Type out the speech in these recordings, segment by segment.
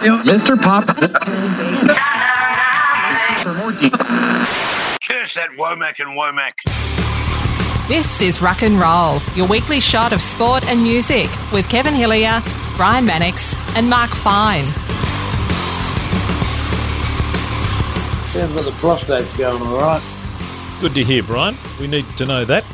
Mr. Pop. Curse that Womack and Womack. This is Rock and Roll, your weekly shot of sport and music with Kevin Hillier, Brian Mannix, and Mark Fine. Sounds like the prostate's going all right. Good to hear, Brian. We need to know that.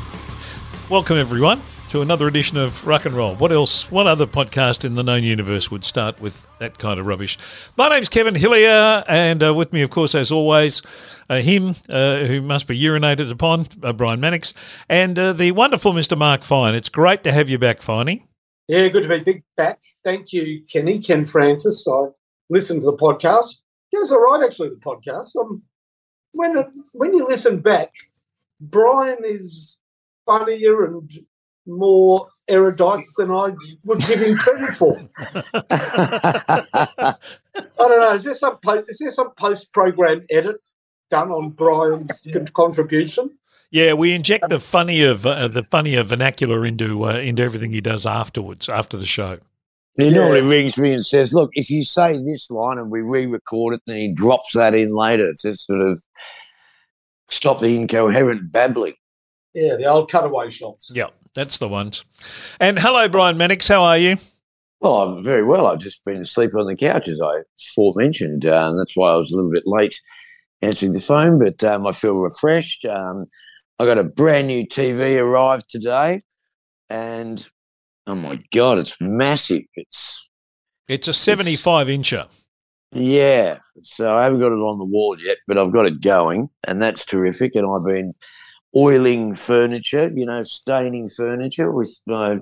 Welcome, everyone, to another edition of Rock and Roll. What else? What other podcast in the known universe would start with that kind of rubbish? My name's Kevin Hillier, and uh, with me, of course, as always, uh, him uh, who must be urinated upon, uh, Brian Mannix, and uh, the wonderful Mr. Mark Fine. It's great to have you back, Finey. Yeah, good to be back. Thank you, Kenny, Ken Francis. I listened to the podcast. It was all right, actually, the podcast. Um, when, when you listen back, Brian is funnier and more erudite than I would give him credit for. I don't know. Is there some post? Is there some post program edit done on Brian's con- contribution? Yeah, we inject the funnier, uh, the funnier vernacular into uh, into everything he does afterwards, after the show. He normally rings me and says, "Look, if you say this line and we re-record it, then he drops that in later to sort of stop the incoherent babbling." Yeah, the old cutaway shots. Yeah, that's the ones. And hello, Brian Mannix. How are you? Well, I'm very well. I've just been asleep on the couch, as I forementioned, uh, and that's why I was a little bit late answering the phone. But um, I feel refreshed. Um, I got a brand new TV arrived today, and oh my god, it's massive! It's It's a seventy-five incher. yeah. So I haven't got it on the wall yet, but I've got it going, and that's terrific. And I've been oiling furniture, you know, staining furniture with my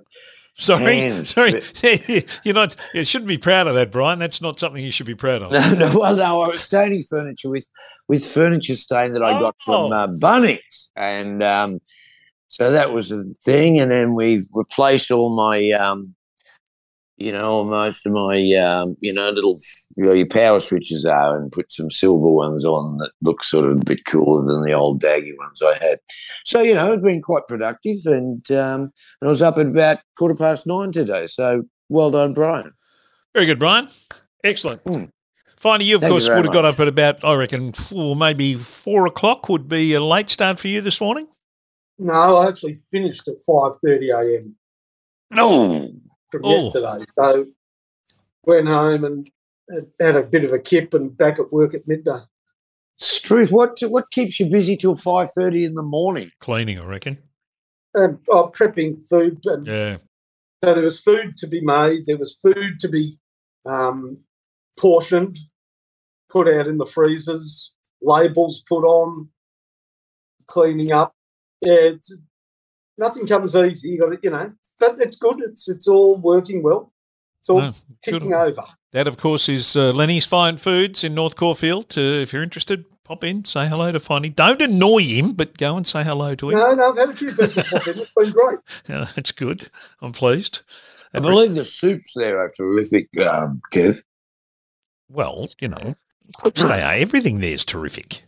Sorry, Hands, sorry. You're not. You shouldn't be proud of that, Brian. That's not something you should be proud of. No, no, well, no, I was staining furniture with with furniture stain that I got from Oh. uh, Bunnings, and um, so that was a thing. And then we've replaced all my, um, you know, most of my, um, you know, little you know, your power switches are, and put some silver ones on that look sort of a bit cooler than the old daggy ones I had. So you know, it's been quite productive, and um, and I was up at about quarter past nine today. So well done, Brian. Very good, Brian. Excellent. Mm. Finey, you of Thank course very would have got much. up at about, I reckon, or maybe four o'clock would be a late start for you this morning. No, I actually finished at five thirty a.m. No. From Oh. yesterday. So went home and had- had a bit of a kip and back at work at midday. Struth, what what keeps you busy till five thirty in the morning? Cleaning, I reckon. And oh, prepping food, and Yeah. so there was food to be made. There was food to be um, portioned, put out in the freezers, labels put on, cleaning up. Yeah, it's, nothing comes easy. You got to, you know, but it's good. It's it's all working well. It's all No, ticking good. over. That, of course, is uh, Lenny's Fine Foods in North Caulfield. Uh, if you're interested, pop in, say hello to Finey. Don't annoy him, but go and say hello to him. No, no, I've had a few people pop in. It's been great. Yeah, that's good. I'm pleased. I believe the soups there are terrific, um, Kev. well, you know, they are. Everything there's terrific.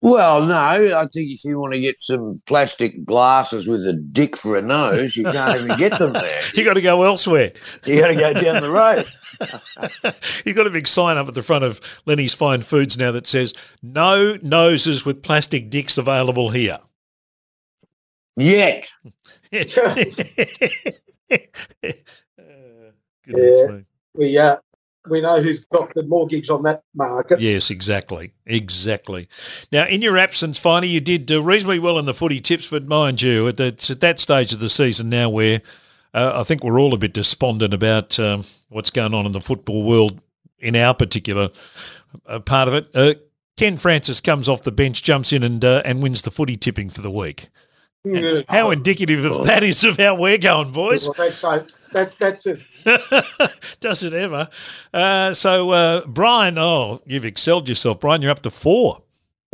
Well, no, I think if you want to get some plastic glasses with a dick for a nose, you can't even get them there. You got to go elsewhere. You got to go down the road. You've got a big sign up at the front of Lenny's Fine Foods now that says "No noses with plastic dicks available here." Yet. Uh, goodness me. We uh, we know who's got the mortgage on that market. Yes, exactly, exactly. Now, in your absence, Finey, you did uh, reasonably well in the footy tips, but mind you, at that, it's at that stage of the season now where uh, I think we're all a bit despondent about um, what's going on in the football world in our particular uh, part of it. Uh, Ken Francis comes off the bench, jumps in, and uh, and wins the footy tipping for the week. Yeah. How indicative of that is of how we're going, boys. Well, that's, that's that's it. Does it ever? Uh, so, uh, Brian, oh, you've excelled yourself, Brian. You're up to four.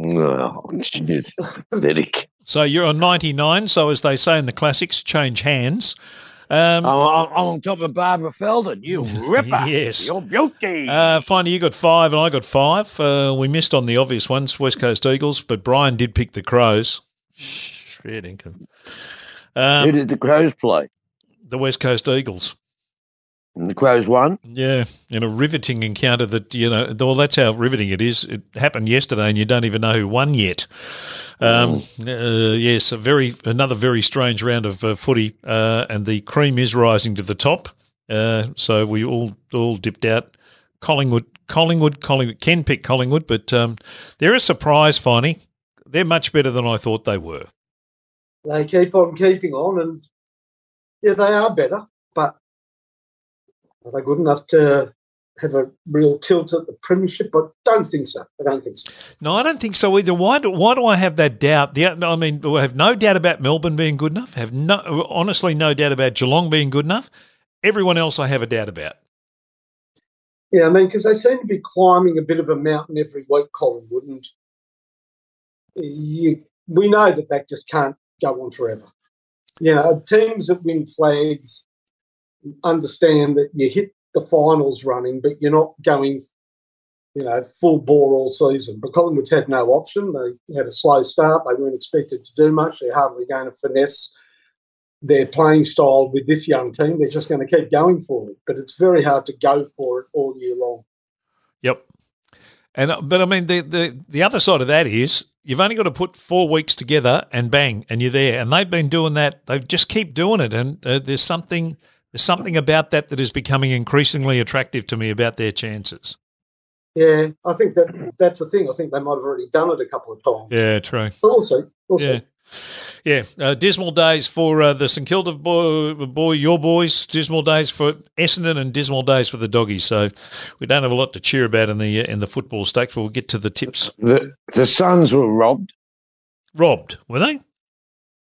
Oh, jeez. Pathetic. So you're on 99. So, as they say in the classics, change hands. Um, I'm, I'm I'm on top of Barbara Feldon. You ripper. Yes. You're beauty. uh, Finey, you got five and I got five. Uh, we missed on the obvious ones, West Coast Eagles, but Brian did pick the Crows. Fair dinkum. Who Um, did the Crows play? The West Coast Eagles. And the Crows won. Yeah, in a riveting encounter that you know. Well, that's how riveting it is. It happened yesterday, and you don't even know who won yet. Um, uh, yes, a very another very strange round of uh, footy, uh, and the cream is rising to the top. Uh, so we all all dipped out. Collingwood, Collingwood, Collingwood. Ken picked Collingwood, but um, they're a surprise. Finey, they're much better than I thought they were. They keep on keeping on, and yeah, they are better. But are they good enough to have a real tilt at the premiership? I don't think so. I don't think so. No, I don't think so either. Why do, why do I have that doubt? The, I mean, I have no doubt about Melbourne being good enough. Have no, honestly, no doubt about Geelong being good enough. Everyone else, I have a doubt about. Yeah, I mean, because they seem to be climbing a bit of a mountain every week, Collingwood, and you, we know that that just can't go on forever. You know, teams that win flags understand that you hit the finals running, but you're not going, you know, full bore all season. But Collingwood's had no option. They had a slow start. They weren't expected to do much. They're hardly going to finesse their playing style with this young team. They're just going to keep going for it. But it's very hard to go for it all year long. Yep. And uh, but I mean the the the other side of that is you've only got to put four weeks together and bang and you're there. And they've been doing that. They just keep doing it. And uh, there's something there's something about that that is becoming increasingly attractive to me about their chances. Yeah, I think that that's the thing. I think they might have already done it a couple of times. Yeah, true. But we'll Yeah. See. Yeah, uh, dismal days for uh, the St Kilda boy, boy, your boys. Dismal days for Essendon, and dismal days for the doggies. So we don't have a lot to cheer about in the uh, in the football stakes. We'll get to the tips. The the Suns were robbed. Robbed, were they?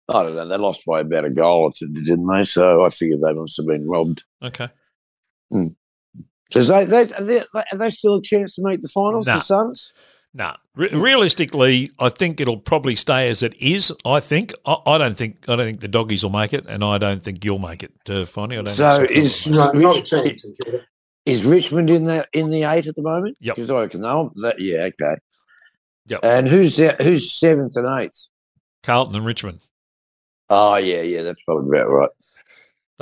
I don't know. They lost by about a goal, didn't they? So I figured they must have been robbed. Okay. Because they, they, are they, are they still a chance to make the finals, Nah. the Suns? No, Re- realistically, I think it'll probably stay as it is. I think. I, I don't think. I don't think the doggies will make it, and I don't think you'll make it. Uh, Finally, I don't. So think St Kilda is- not chance. Is Richmond in the in the eight at the moment? Yep. Because I can know that. Yeah, okay. Yep. And who's the, who's seventh and eighth? Carlton and Richmond. Oh yeah, yeah, that's probably about right.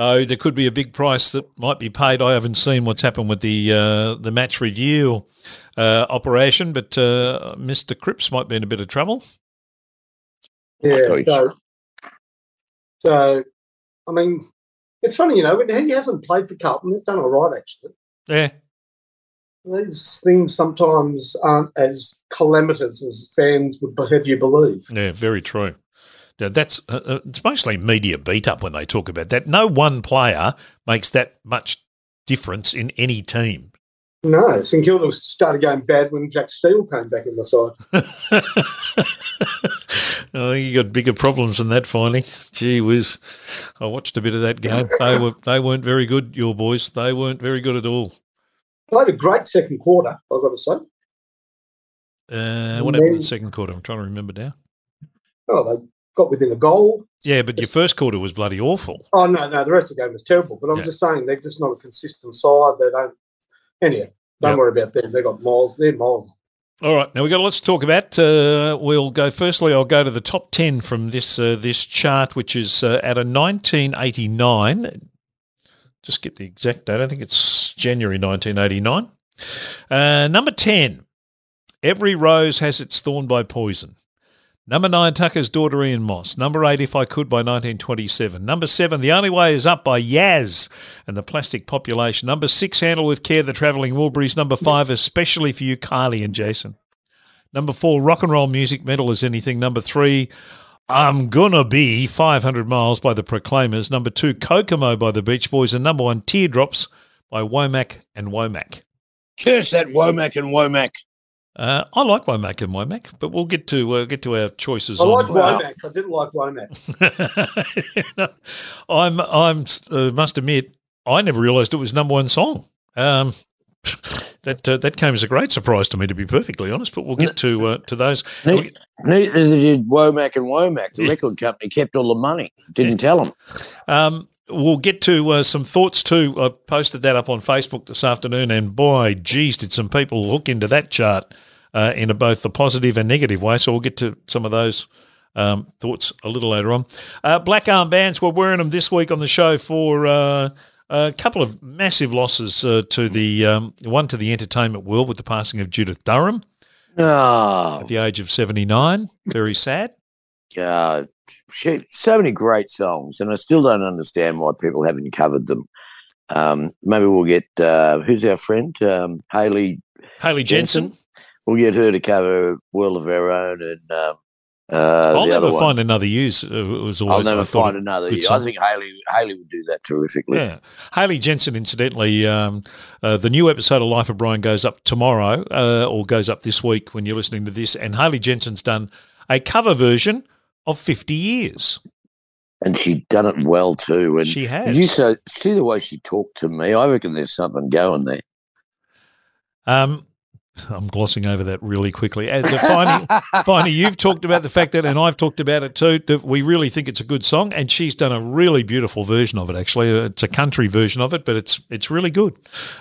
Though there could be a big price that might be paid. I haven't seen what's happened with the uh, the match review uh, operation, but uh, Mister Cripps might be in a bit of trouble. Yeah. Coach. So, so, I mean, it's funny, you know, when he hasn't played for Carlton, he's done all right, actually. Yeah, These things sometimes aren't as calamitous as fans would have you believe. yeah, very true. Yeah, that's uh, uh, it's mostly media beat up when they talk about that. No one player makes that much difference in any team. No, St Kilda started going bad when Jack Steele came back in the side. I think you got bigger problems than that. Finey, gee whiz, I watched a bit of that game. They were they weren't very good. Your boys, they weren't very good at all. Played a great second quarter, I've got to say. Uh, what happened in the second quarter? I'm trying to remember now. Oh, they got within a goal. Yeah, but your first quarter was bloody awful. Oh, no, no, the rest of the game was terrible. But I'm Yeah. just saying they're just not a consistent side. They don't. Anyhow, don't Yep. worry about them. They got miles. They're miles. All right, now we've got lots to talk about. Uh, we'll go firstly. I'll go to the top ten from this uh, this chart, which is uh, out of 1989. Just get the exact date. I think it's January 1989. Uh, number ten. Every rose has its thorn by poison. Number nine, Tucker's daughter Ian Moss. Number eight, If I Could by 1927. Number seven, The Only Way is Up by Yaz and the Plastic Population. Number six, Handle with Care, The Travelling Wilburys. Number five, Especially for You, Kylie and Jason. Number four, Rock and Roll Music, Mental As Anything. Number three, I'm Gonna Be 500 Miles by the Proclaimers. Number two, Kokomo by the Beach Boys. And number one, Teardrops by Womack and Womack. Curse that Womack and Womack. Uh, I like Womack and Womack, but we'll get to uh, get to our choices. I like Well- Womack. I didn't like Womack. I'm I'm uh, must admit I never realised it was number one song. Um, that uh, that came as a great surprise to me, to be perfectly honest. But we'll get to uh, to those. Ne- Neither did Womack and Womack. The Yeah. record company kept all the money. Didn't tell them. Um, we'll get to uh, some thoughts too. I posted that up on Facebook this afternoon, and boy, geez, did some people hook into that chart uh, in a, both the positive and negative way. So we'll get to some of those um, thoughts a little later on. Uh, black armbands, we're wearing them this week on the show for. Uh, a couple of massive losses uh, to the um, one to the entertainment world with the passing of Judith Durham Oh, at the age of 79. Very sad. God. She, so many great songs, and I still don't understand why people haven't covered them. Um, maybe we'll get uh, who's our friend um, Hayley Hayley Jensen. Jensen. We'll get her to cover "World of Our Own" and um, uh, I'll the never other one. find another use. Uh, it was always, I'll never find another. good I think Hayley Hayley would do that terrifically. Yeah. Hayley Jensen, incidentally, um, uh, the new episode of Life of Brian goes up tomorrow uh, or goes up this week when you're listening to this. And Hayley Jensen's done a cover version of 50 Years. And she done it well too. And She has. you so see the way she talked to me? I reckon there's something going there. Um, I'm glossing over that really quickly. Finey, you've talked about the fact that, and I've talked about it too, that we really think it's a good song, and she's done a really beautiful version of it. Actually, Uh, it's a country version of it, but it's it's really good.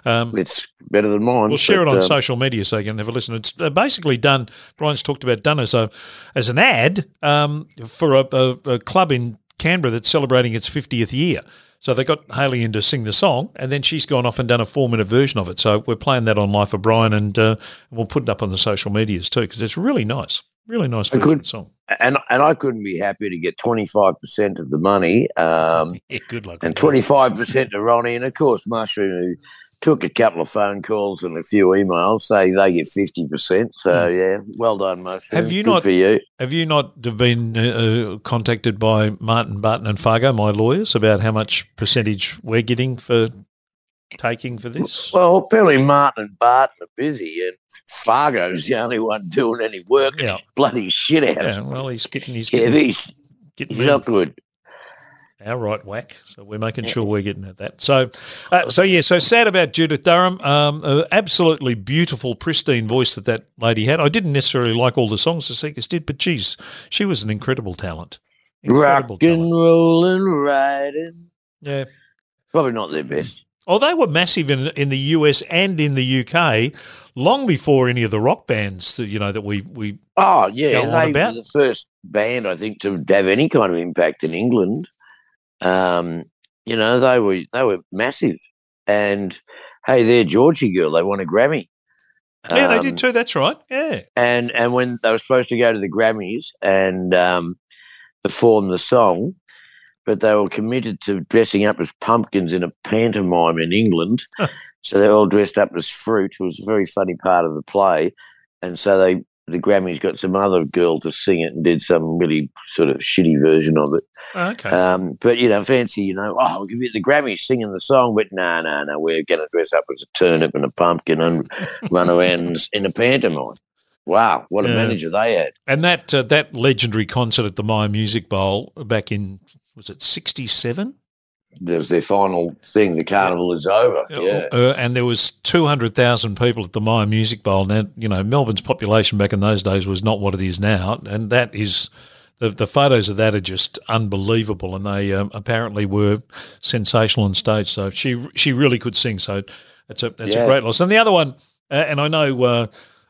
Um, It's better than mine. We'll share it on um, social media so you can have a listen. It's uh, basically done. Brian's talked about done as a as an ad um, for a, a, a club in Canberra that's celebrating its 50th year. So they got Hayley in to sing the song, and then she's gone off and done a four minute version of it. So we're playing that on Life of Brian, and uh, we'll put it up on the social medias too because it's really nice, really nice I version of could- song. and and I couldn't be happier to get 25% of the money um, Yeah, good luck. and 25% to Ronnie. And of course, Mushroom, who took a couple of phone calls and a few emails, say they get 50%. So, yeah, well done, Mushroom. Hmm. Have you Good not- for you. Have you not been uh, uh, contacted by Martin Barton and Fargo, my lawyers, about how much percentage we're getting for taking for this? Well, apparently Martin and Barton are busy, and Fargo's the only one doing any work. Yeah. Bloody shit house. Yeah, well, he's getting his Yeah, getting, he's, getting he's not good. Our right whack. So we're making sure we're getting at that. So, uh, so yeah, so sad about Judith Durham. Um, uh, absolutely beautiful, pristine voice that that lady had. I didn't necessarily like all the songs the Seekers did, but geez, she was an incredible talent. Incredible Rock and rolling, riding. Yeah. Probably not their best. Oh, they were massive in in the US and in the UK long before any of the rock bands that you know that we we Oh yeah, they were the first band I think to have any kind of impact in England. Um, you know, they were they were massive, and hey, they're Georgie girl. They won a Grammy. yeah they Um, did too. That's right. Yeah. And and when they were supposed to go to the Grammys and um, perform the song, but they were committed to dressing up as pumpkins in a pantomime in England. Huh. so they're all dressed up as fruit. It was a very funny part of the play, and so they the Grammys got some other girl to sing it and did some really sort of shitty version of it. Oh, okay. Um, but you know, fancy, you know, oh, give you the Grammys singing the song, but no, no, no, we're going to dress up as a turnip and a pumpkin and run around in a pantomime. Wow, what a manager they had! And that uh, that legendary concert at the Myer Music Bowl back in was it '67? there's their final thing. The carnival is over. Yeah. Uh, and there was 200,000 people at the Myer Music Bowl. Now, you know, Melbourne's population back in those days was not what it is now. And that is, the, the photos of that are just unbelievable. And they um, apparently were sensational on stage. So she she really could sing. So that's a, that's yeah. a great loss. And the other one, uh, and I know uh,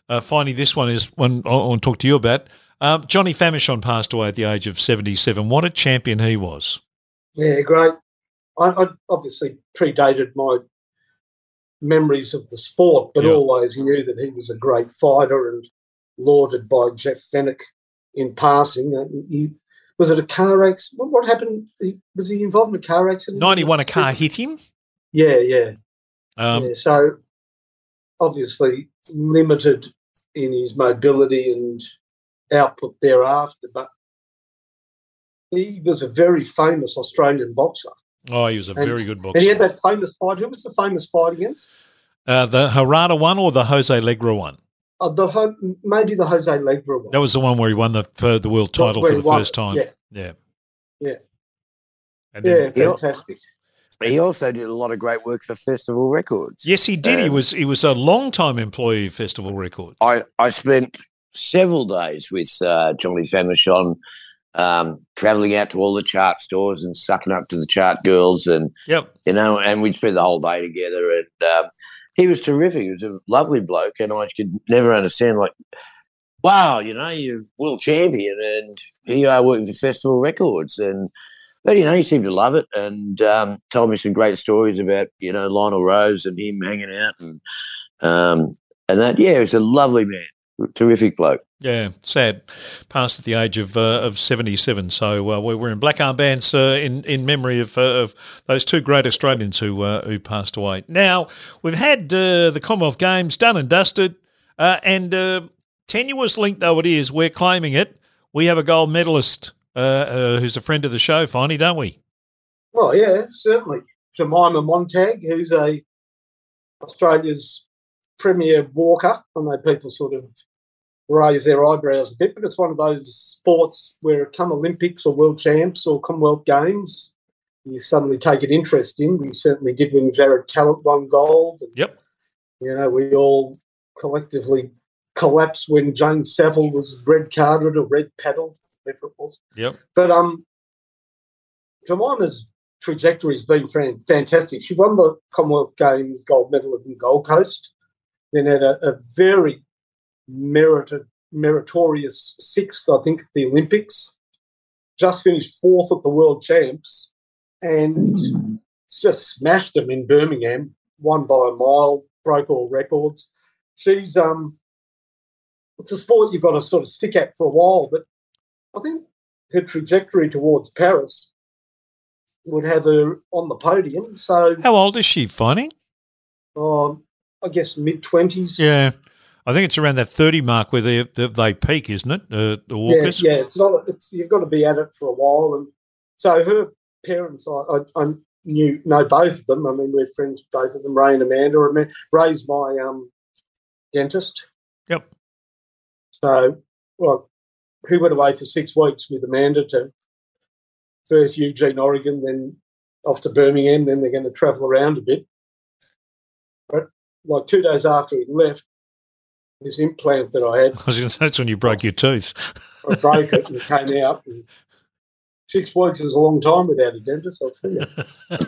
uh, Finey this one is one I want to talk to you about. Um, Johnny Famechon passed away at the age of 77. What a champion he was. Yeah, great, I, I obviously predated my memories of the sport, but Yeah. always knew that he was a great fighter and lauded by Jeff Fenech in passing. Uh, he, was it a car accident? What, what happened? He, was he involved in a car accident? Ninety one, a car hit him. Yeah, yeah. Um, yeah. So obviously limited in his mobility and output thereafter, but he was a very famous Australian boxer. Oh, he was a And- very good boxer. And he had that famous fight. Who was the famous fight against? Uh, the Harada one or the Jose Legra one? Uh, the Ho- maybe the Jose Legra one. That was the one where he won the for the world title where for the first it. time. Yeah, Yeah. Yeah. And then, yeah, Yeah. fantastic. He also did a lot of great work for Festival Records. Yes, he did. he Um, was he was a long time employee of Festival Records. I, I spent several days with uh, Johnny Famechon, um, traveling out to all the chart stores and sucking up to the chart girls, and Yep. you know, and we'd spend the whole day together. And um, he was terrific. He was a lovely bloke, and I could never understand like, wow, you know, you're world champion, and here you are working for Festival Records, and but you know, he seemed to love it and um, told me some great stories about you know Lionel Rose and him hanging out and um, and that. Yeah, he was a lovely man, terrific bloke. Yeah, sad. Passed at the age of uh, of seventy seven. So uh, we're in black armbands uh, in in memory of, uh, of those two great Australians who uh, who passed away. Now we've had uh, the Commonwealth Games done and dusted, and tenuous link though it is, we're claiming it. We have a gold medalist who's a friend of the show, Finey, don't we? Well, yeah, certainly. Jemima Montag, who's a Australia's premier walker. I know people sort of raise their eyebrows a bit, but it's one of those sports where come Olympics or World Champs or Commonwealth Games, you suddenly take an interest in. We certainly did when Jared Tallent won gold. And, Yep. You know, we all collectively collapsed when Jane Saville was red carded or red paddled, whatever it was. Yep. But um, Jemima's trajectory has been fantastic. She won the Commonwealth Games gold medal in Gold Coast, then had a, a very merited, meritorious sixth, I think, at the Olympics. Just finished fourth at the World Champs, and it's just smashed them in Birmingham. Won by a mile, broke all records. She's um, it's a sport you've got to sort of stick at for a while, but I think her trajectory towards Paris would have her on the podium. So, How old is she, Finey? um, I guess mid twenties. Yeah. I think it's around that 30 mark where they, they, they peak, isn't it? Uh, the yeah, walkers? yeah. It's not. It's you've got to be at it for a while, and so her parents, I, I, I knew know both of them. I mean, we're friends with both of them, Ray and Amanda. I mean, Ray's my um, dentist. Yep. So, well, he went away for six weeks with Amanda to first Eugene, Oregon, then off to Birmingham. Then they're going to travel around a bit. But like two days after he left, this implant that I had, I was gonna say, that's when you broke your tooth. I broke it and it came out. And six weeks is a long time without a dentist, I'll tell you.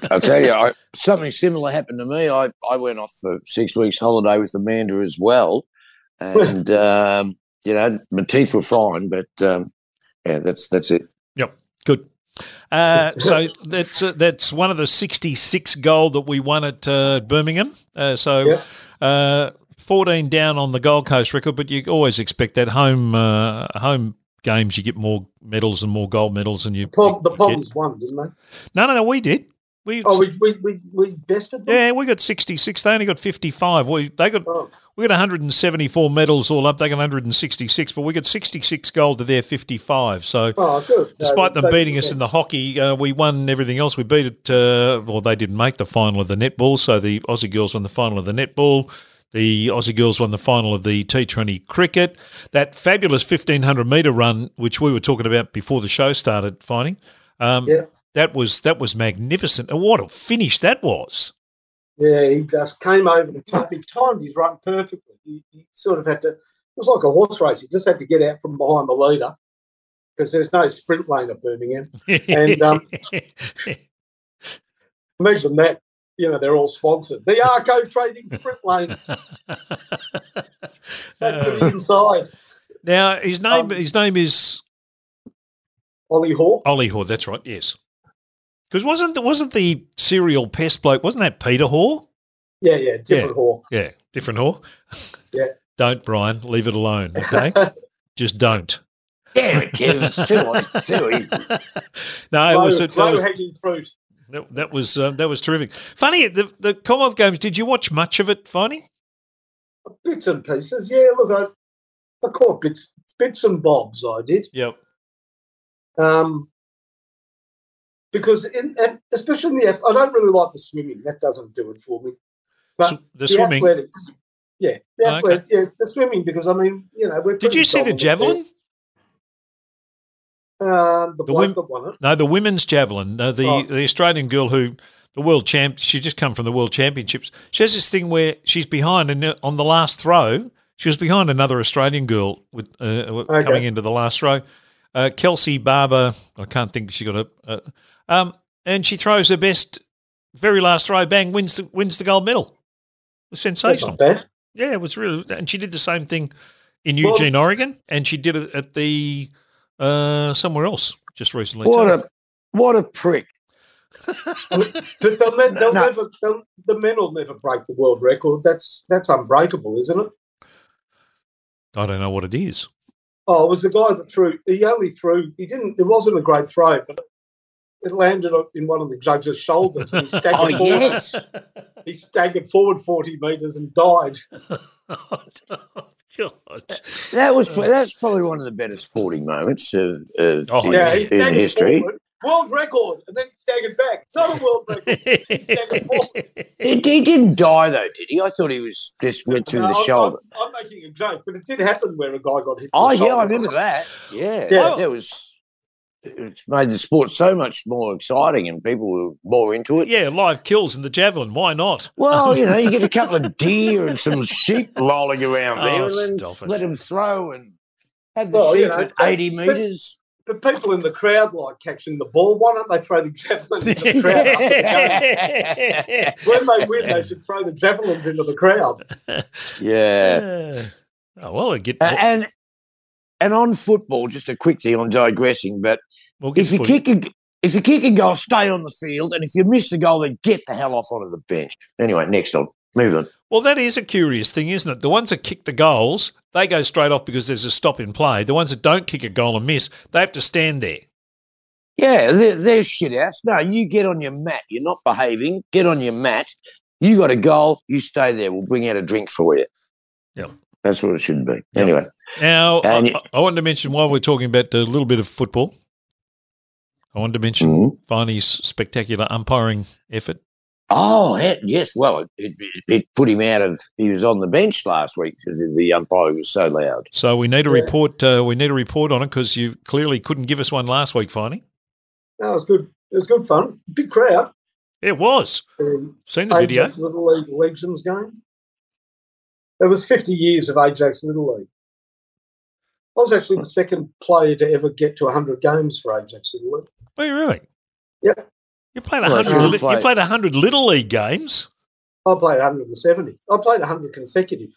I'll tell you, I, something similar happened to me. I, I went off for six weeks holiday with Amanda as well, and um, you know my teeth were fine, but um, yeah, that's that's it. Yep. Good. Uh, so that's uh, that's one of the 66 gold that we won at uh, Birmingham. Uh, so Yeah. Uh, 14 down on the Gold Coast record, but you always expect that home uh, home games you get more medals and more gold medals and you. Pom, the you get- Poms won, didn't they? No, no, no. We did. We, Oh, we, we, we, we bested them? yeah, we got 66. They only got 55. We they got Oh, we got 174 medals all up. They got 166, but we got 66 gold to their 55. So. oh. So Despite them beating us in the hockey, uh, we won everything else. We beat it. Uh, well, they didn't make the final of the netball, so the Aussie girls won the final of the netball. The Aussie girls won the final of the T20 cricket. That fabulous 1500 metre run, which we were talking about before the show started, Finey. Um, Yeah. That was that was magnificent. And what a finish that was! Yeah, he just came over the top. He timed his run perfectly. He, he sort of had to, it was like a horse race. He just had to get out from behind the leader because there's no sprint lane at Birmingham. And, um, Imagine that. You know, they're all sponsored. The Arco Trading Sprint Lane. Back to the inside. now his name Um, his name is Ollie Hawk. Ollie Hoare. That's right. Yes, because wasn't the, wasn't the serial pest bloke? Wasn't that Peter Hoare? Yeah, yeah, different Hawk. Yeah, different Hoare. Yeah. don't Brian, leave it alone. Okay, just don't. Damn it, Kevin, it's too, it's too easy. no, it Low, was, that, low was hanging fruit. That, that was um, that was terrific. Finey, the the Commonwealth Games. Did you watch much of it, Finey? Bits and pieces. Yeah, look, I, I caught bits, bits and bobs. I did. Yep. Um, because in, especially in the I don't really like the swimming. That doesn't do it for me. But So the swimming. athletics, yeah, the Oh, athletic, yeah, the swimming because I mean, you know, we're Did you see the javelin? there. Um, the, The wim- that won it. No, the women's javelin. Uh, the Oh. the Australian girl who the world champ. She just come from the world championships. She has this thing where she's behind, and uh, on the last throw, she was behind another Australian girl with uh, Okay. coming into the last throw. Uh, Kelsey Barber. I can't think. She got a. Uh, um, and she throws her best, very last throw. Bang! Wins the wins the gold medal. It was sensational. Yeah, it was really, and she did the same thing in Well- Eugene, Oregon, and she did it at the uh, somewhere else just recently. What too. a what a prick. But they'll, ne- they'll No. never, they'll, the men will never break the world record. That's that's unbreakable, isn't it? I don't know what it is. Oh, it was the guy that threw. He only threw. He didn't. It wasn't a great throw, but it landed in one of the judge's shoulders. And he staggered Oh, forward. yes. He staggered forward forty meters and died. oh, God. That was uh, that's probably one of the better sporting moments of, of Oh, in, Yeah, in history. forward, world record, and then staggered back. Not a world record. He staggered forward. He, he didn't die though, did he? I thought he was just went through No, the I'm- shoulder. I'm, I'm making a joke, but it did happen where a guy got hit. Oh yeah, I remember that. Yeah, Yeah. that was. It's made the sport so much more exciting, and people were more into it. yeah, live kills in the javelin. Why not? Well, you know, you get a couple of deer and some sheep rolling around oh, there, Oh, and stop it. let them throw and have the Well, you sheep know, at eighty but- meters. But people in the crowd like catching the ball. Why don't they throw the javelin into the crowd? after the game? when they win, they should throw the javelins into the crowd. yeah, oh, well, I get. A- and and on football, just a quick thing. I'm digressing, but we'll if you kick a if you kick a goal, stay on the field, and if you miss the goal, then get the hell off onto the bench. Anyway, next on, move on. Well, that is a curious thing, isn't it? The ones that kick the goals, they go straight off because there's a stop in play. The ones that don't kick a goal and miss, they have to stand there. Yeah, they're, they're shit outs. No, you get on your mat. You're not behaving. Get on your mat. You got a goal. You stay there. We'll bring out a drink for you. Yep. That's what it should be. Anyway, Now, And I, I wanted to mention while we're talking about a little bit of football, I wanted to mention Mhm. Varney's spectacular umpiring effort. oh yes. Well, it, it, it put him out of. He was on the bench last week because the umpire was so loud. So we need a Yeah. report. Uh, we need a report on it because you clearly couldn't give us one last week, Varney. No, it was good. It was good fun. Big crowd. It was. Um, Seen the video. Ajax Little League Legends game. It was 50 years of Ajax Little League. I was actually the second player to ever get to 100 games for Ajax Little League. Oh, you really? Yep. You played a hundred. good li- play. You played a hundred little league games. I played 170. I played 100 consecutive.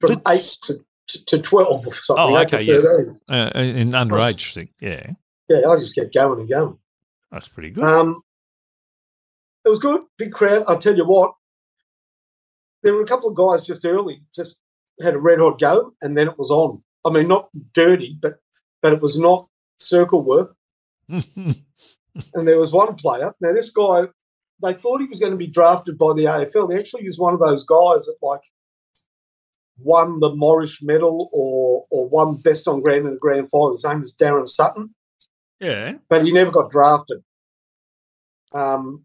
From But- 8 to, to, to 12 or something. Oh, 8 okay, yeah. Uh, in underage thing. Yeah, Yeah, I just kept going and going. that's pretty good. Um, it was good, big crowd. I'll tell you what, there were a couple of guys just early, just had a red hot go, and then it was on. I mean, not dirty, but but it was not circle work. And there was one player. Now, this guy, they thought he was going to be drafted by the AFL. He actually was one of those guys that like won the Morris Medal or or won best on ground in a grand final. His name was Darren Sutton yeah. but he never got drafted. Um,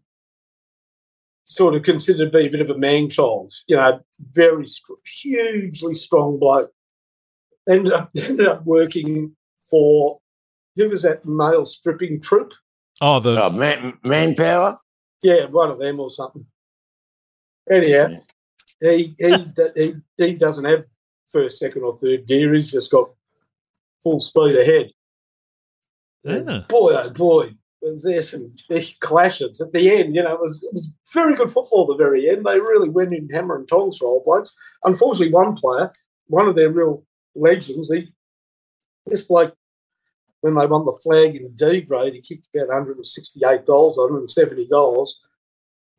sort of considered to be a bit of a man child, you know, very str- hugely strong bloke. Ended up ended up working for who was that male stripping troop? Oh, the Oh, man, manpower. Yeah, one of them or something. Anyhow, he he d- he he doesn't have first, second, or third gear. He's just got full speed ahead. Yeah. Boy, oh boy, was there some big clashes at the end. You know, it was it was very good football at the very end. They really went in hammer and tongs for old blokes. Unfortunately, one player, one of their real legends, he this bloke when they won the flag in D grade, he kicked about 168 goals, 170 goals.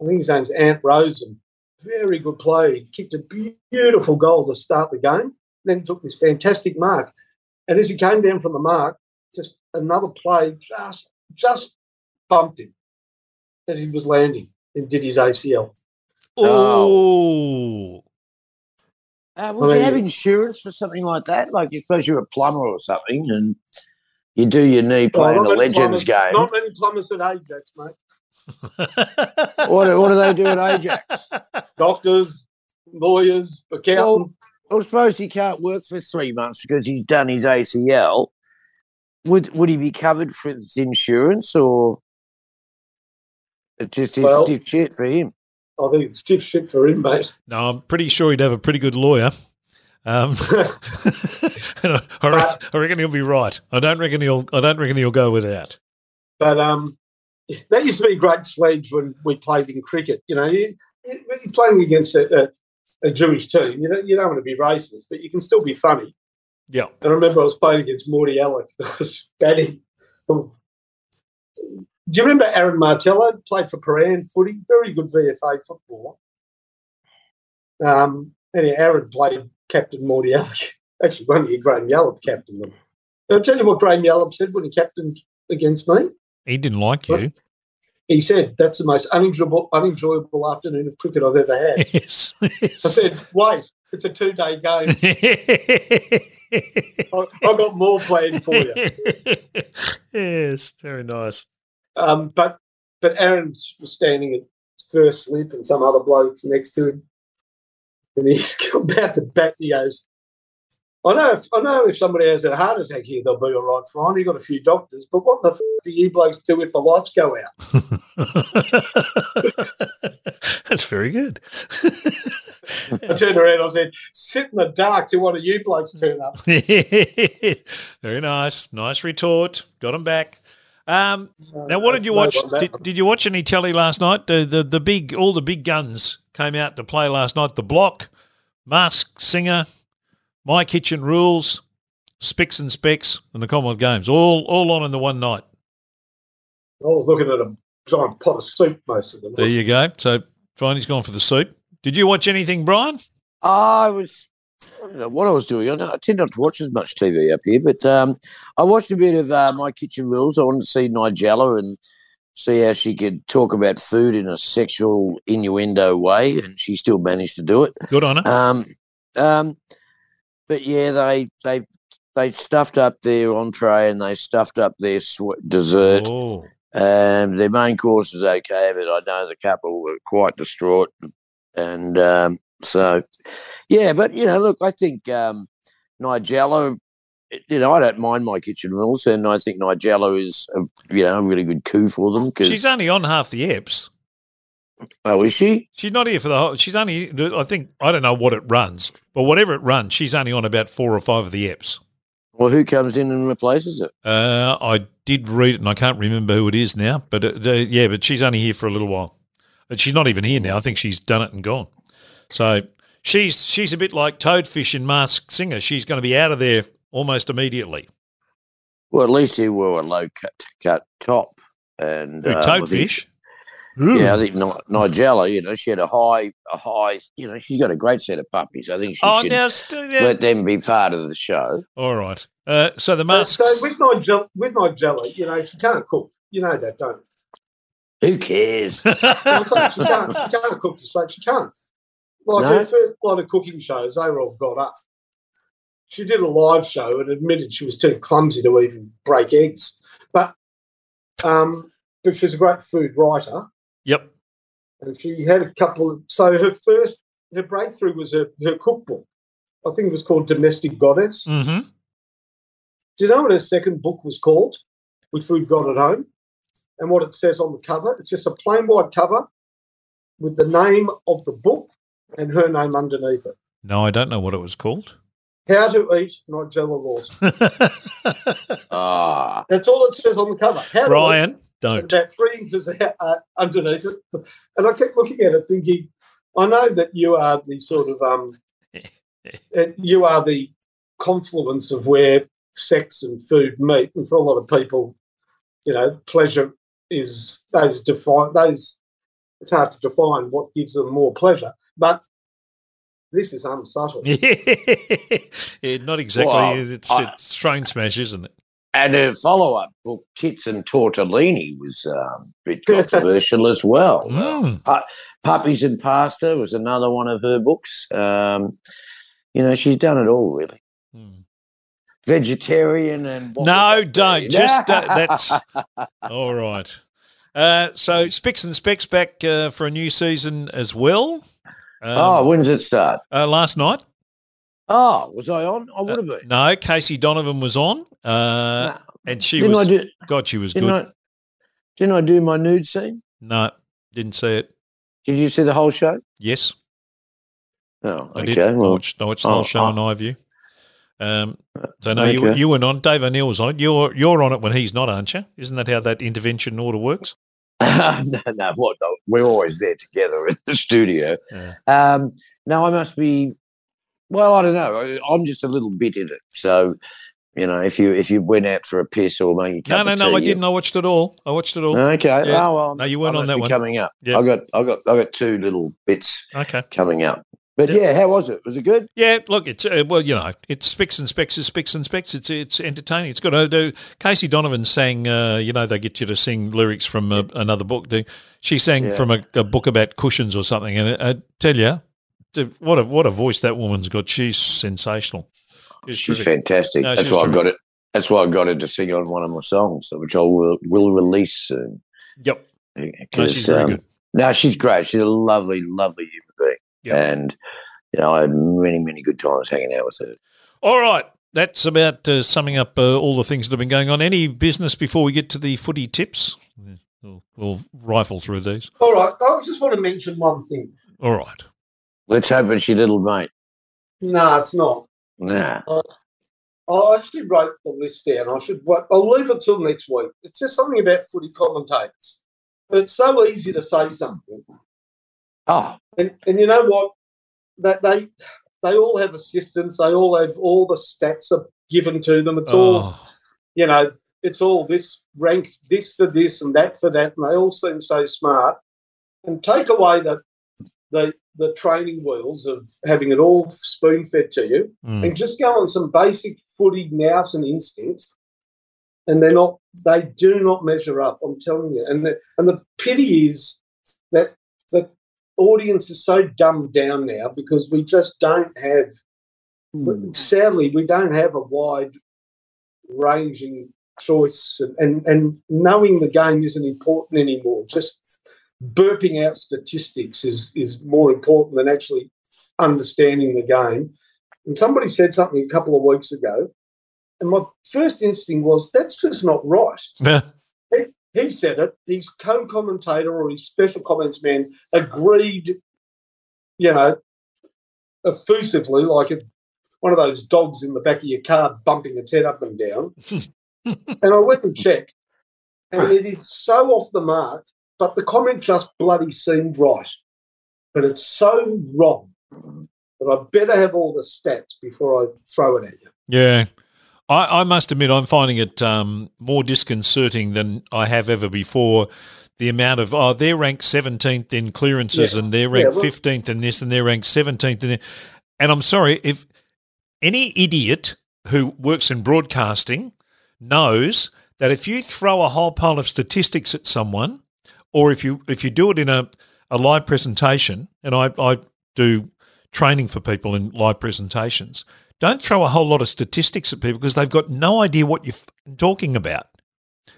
I think his name's Ant Rosen. Very good player. He kicked a beautiful goal to start the game, then took this fantastic mark. And as he came down from the mark, just another play just just bumped him as he was landing and did his ACL. oh, Uh, would I you have insurance for something like that? Like, you suppose you're a plumber or something, and you do your knee playing Oh, the Legends plumbers- game. Not many plumbers at Ajax, mate. what, do- what do they do at Ajax? Doctors, lawyers, accountants. I suppose he can't work for three months because he's done his ACL. Would would he be covered for his insurance or it just Well- it's shit for him? I think it's stiff shit for him, mate. no, I'm pretty sure he'd have a pretty good lawyer. Um, I, reckon, I reckon he'll be right. I don't reckon he'll. I don't reckon he'll go without. But um, that used to be great sledge when we played in cricket. You know, you, you, when you're playing against a, a, a Jewish team, you don't, you don't want to be racist, but you can still be funny. Yeah. And I remember I was playing against Mordialloc. I was batting. Do you remember Aaron Martello? Played for Prahran footy, very good VFA footballer. Um, and Aaron played captain Mordialloc. Actually, one year Graham Yallop captained them. I'll tell you what Graham Yallop said when he captained against me. He didn't like you. He said, That's the most unenjoyable, unenjoyable afternoon of cricket I've ever had. Yes. I said, Wait, it's a two day game. I, I've got more planned for you. yes, very nice. Um, but but Aaron was standing at first slip and some other bloke next to him. And he's about to bat and he goes, I know if I know if somebody has a heart attack here, they'll be all right fine. You've got a few doctors, but what the f- do you blokes do if the lights go out? That's very good. I turned around and I said, Sit in the dark till one of you blokes turn up. very nice. Nice retort. Got him back. Um, now, what did you watch? Did, did you watch any telly last night? The, the the big all the big guns came out to play last night. The Block, Mask Singer, My Kitchen Rules, Spicks and Specs, and the Commonwealth Games. All all on in the one night. I was looking at a giant pot of soup most of them. There you go. So Finey's gone for the soup. Did you watch anything, Brian? I was, I don't know what I was doing. I, don't, I tend not to watch as much TV up here, but um, I watched a bit of uh, My Kitchen Rules. I wanted to see Nigella and see how she could talk about food in a sexual innuendo way, and she still managed to do it. Good on her. Um, um, but yeah, they they they stuffed up their entree and they stuffed up their sw- dessert. Oh. Um, their main course was okay, but I know the couple were quite distraught, and um, so yeah. But you know, look, I think um, Nigella. You know, I don't mind my kitchen rules, and I think Nigella is a, you know a really good coup for them. Cause, She's only on half the eps. Oh, is she? She's not here for the whole. She's only. I think I don't know what it runs, but whatever it runs, she's only on about four or five of the eps. Well, who comes in and replaces it? Uh, I did read it, and I can't remember who it is now. But uh, uh, yeah, but she's only here for a little while. And she's not even here now. I think she's done it and gone. So she's she's a bit like Toadfish in Masked Singer. She's going to be out of there almost immediately. Well, at least he wore a low cut, cut top, and Who, um, I think- Toadfish. Yeah, I think Nigella, you know, she had a high, a high, you know, she's got a great set of puppies. I think she Oh, should now, st- yeah. let them be part of the show. all right. Uh, so the So, masks. so with Nigella, with Nigella, you know, she can't cook. You know that, don't you? Who cares? I'm she can't. She can't cook to save. She can't. Like No? her first lot of cooking shows, they were all got up. She did a live show and admitted she was too clumsy to even break eggs. But um, but she's a great food writer, yep. and she had a couple of. So her first, her breakthrough was her, her cookbook. I think it was called Domestic Goddess. Mm-hmm. Do you know what her second book was called, which we've got at home? And what it says on the cover? It's just a plain white cover with the name of the book and her name underneath it. No, I don't know what it was called. How to eat Nigella Lawson. Ah, That's all it says on the cover. How to Brian, eat, don't. About three inches uh, underneath it. And I kept looking at it thinking, I know that you are the sort of, um, you are the confluence of where sex and food meet. And for a lot of people, you know, pleasure is those define those. It's hard to define what gives them more pleasure, but this is unsubtle. yeah, not exactly. Well, it's I- it's train smash, isn't it? And her follow-up book, Tits and Tortellini, was um, a bit controversial as well. Mm. Puppies and Pasta was another one of her books. Um, you know, she's done it all, really. Mm. Vegetarian and No, don't. Just uh, that's all right. Uh, so Spicks and Specs back uh, for a new season as well. Um, oh, when does it start? uh, last night. Oh, was I on? I would have been. No, Casey Donovan was on, uh, No. and she didn't was. I do? God, she was Didn't good. I? Didn't I do my nude scene? No, didn't see it. Did you see the whole show? Yes, Oh, I okay. did. I watched, I watched the whole oh, show oh. on iView. Um, so no, you Okay. you weren't on. Dave O'Neill was on it. You're you're on it when he's not, aren't you? Isn't that how that intervention order works? no, no, what? No, we're always there together in the studio. Yeah. Um, no, I must be. Well, I don't know. I'm just a little bit in it, so You know, if you if you went out for a piss or maybe No, no, no, I didn't. I watched it all. I watched it all. Okay. Yeah. Oh, well, No, you weren't on that one. Coming up. Yeah. I got I got I got two little bits Okay. coming up. But Yeah. yeah, how was it? Was it good? Yeah, look, it's uh, well, you know, it's specs and specs is specs and specs. It's it's entertaining. It's got to do. Casey Donovan sang, uh, you know, they get you to sing lyrics from a, another book. She sang Yeah. from a, a book about cushions or something, and I, I tell you, what a what a voice that woman's got. She's sensational. She's She's fantastic. No, That's she's why I got it. That's why I got her to sing on one of my songs, which I will, will release soon. Yep, no, 'Cause, she's very um, good. No, she's great. She's a lovely, lovely human being. Yeah. And, you know, I had many, many good times hanging out with her. All right, that's about uh, summing up uh, all the things that have been going on. Any business before we get to the footy tips? We'll, we'll rifle through these. All right, I just want to mention one thing. All right. Let's hope it's your little mate. No, it's not. Nah. Uh, oh, I actually wrote the list down. I should. wait- I'll leave it till next week. It's just something about footy commentators. But it's so easy to say something, Oh, and and you know what? That they they all have assistants. They all have all the stats are given to them. It's all Oh, you know. It's all this rank this for this and that for that, and they all seem so smart. And take away the the the training wheels of having it all spoon fed to you mm. and just go on some basic footy nous and instincts, and they're not. They do not measure up. I'm telling you. And the, and the pity is that the audience is so dumbed down now because we just don't have. Sadly, we don't have a wide ranging choice, and, and and knowing the game isn't important anymore. Just burping out statistics is is more important than actually understanding the game. And somebody said something a couple of weeks ago, and my first instinct was that's just not right. Yeah. He said it. His co-commentator or his special comments man agreed. You know, effusively, like a, one of those dogs in the back of your car bumping its head up and down. and I went and checked, and it is so off the mark. But the comment just bloody seemed right. But it's so wrong that I better have all the stats before I throw it at you. Yeah. I, I must admit, I'm finding it um, more disconcerting than I have ever before. The amount of, oh, they're ranked 17th in clearances Yeah. and they're ranked Yeah, well- 15th in this and they're ranked 17th in it. And I'm sorry, if any idiot who works in broadcasting knows that if you throw a whole pile of statistics at someone, or if you if you do it in a, a live presentation, and I, I do training for people in live presentations, don't throw a whole lot of statistics at people because they've got no idea what you're talking about.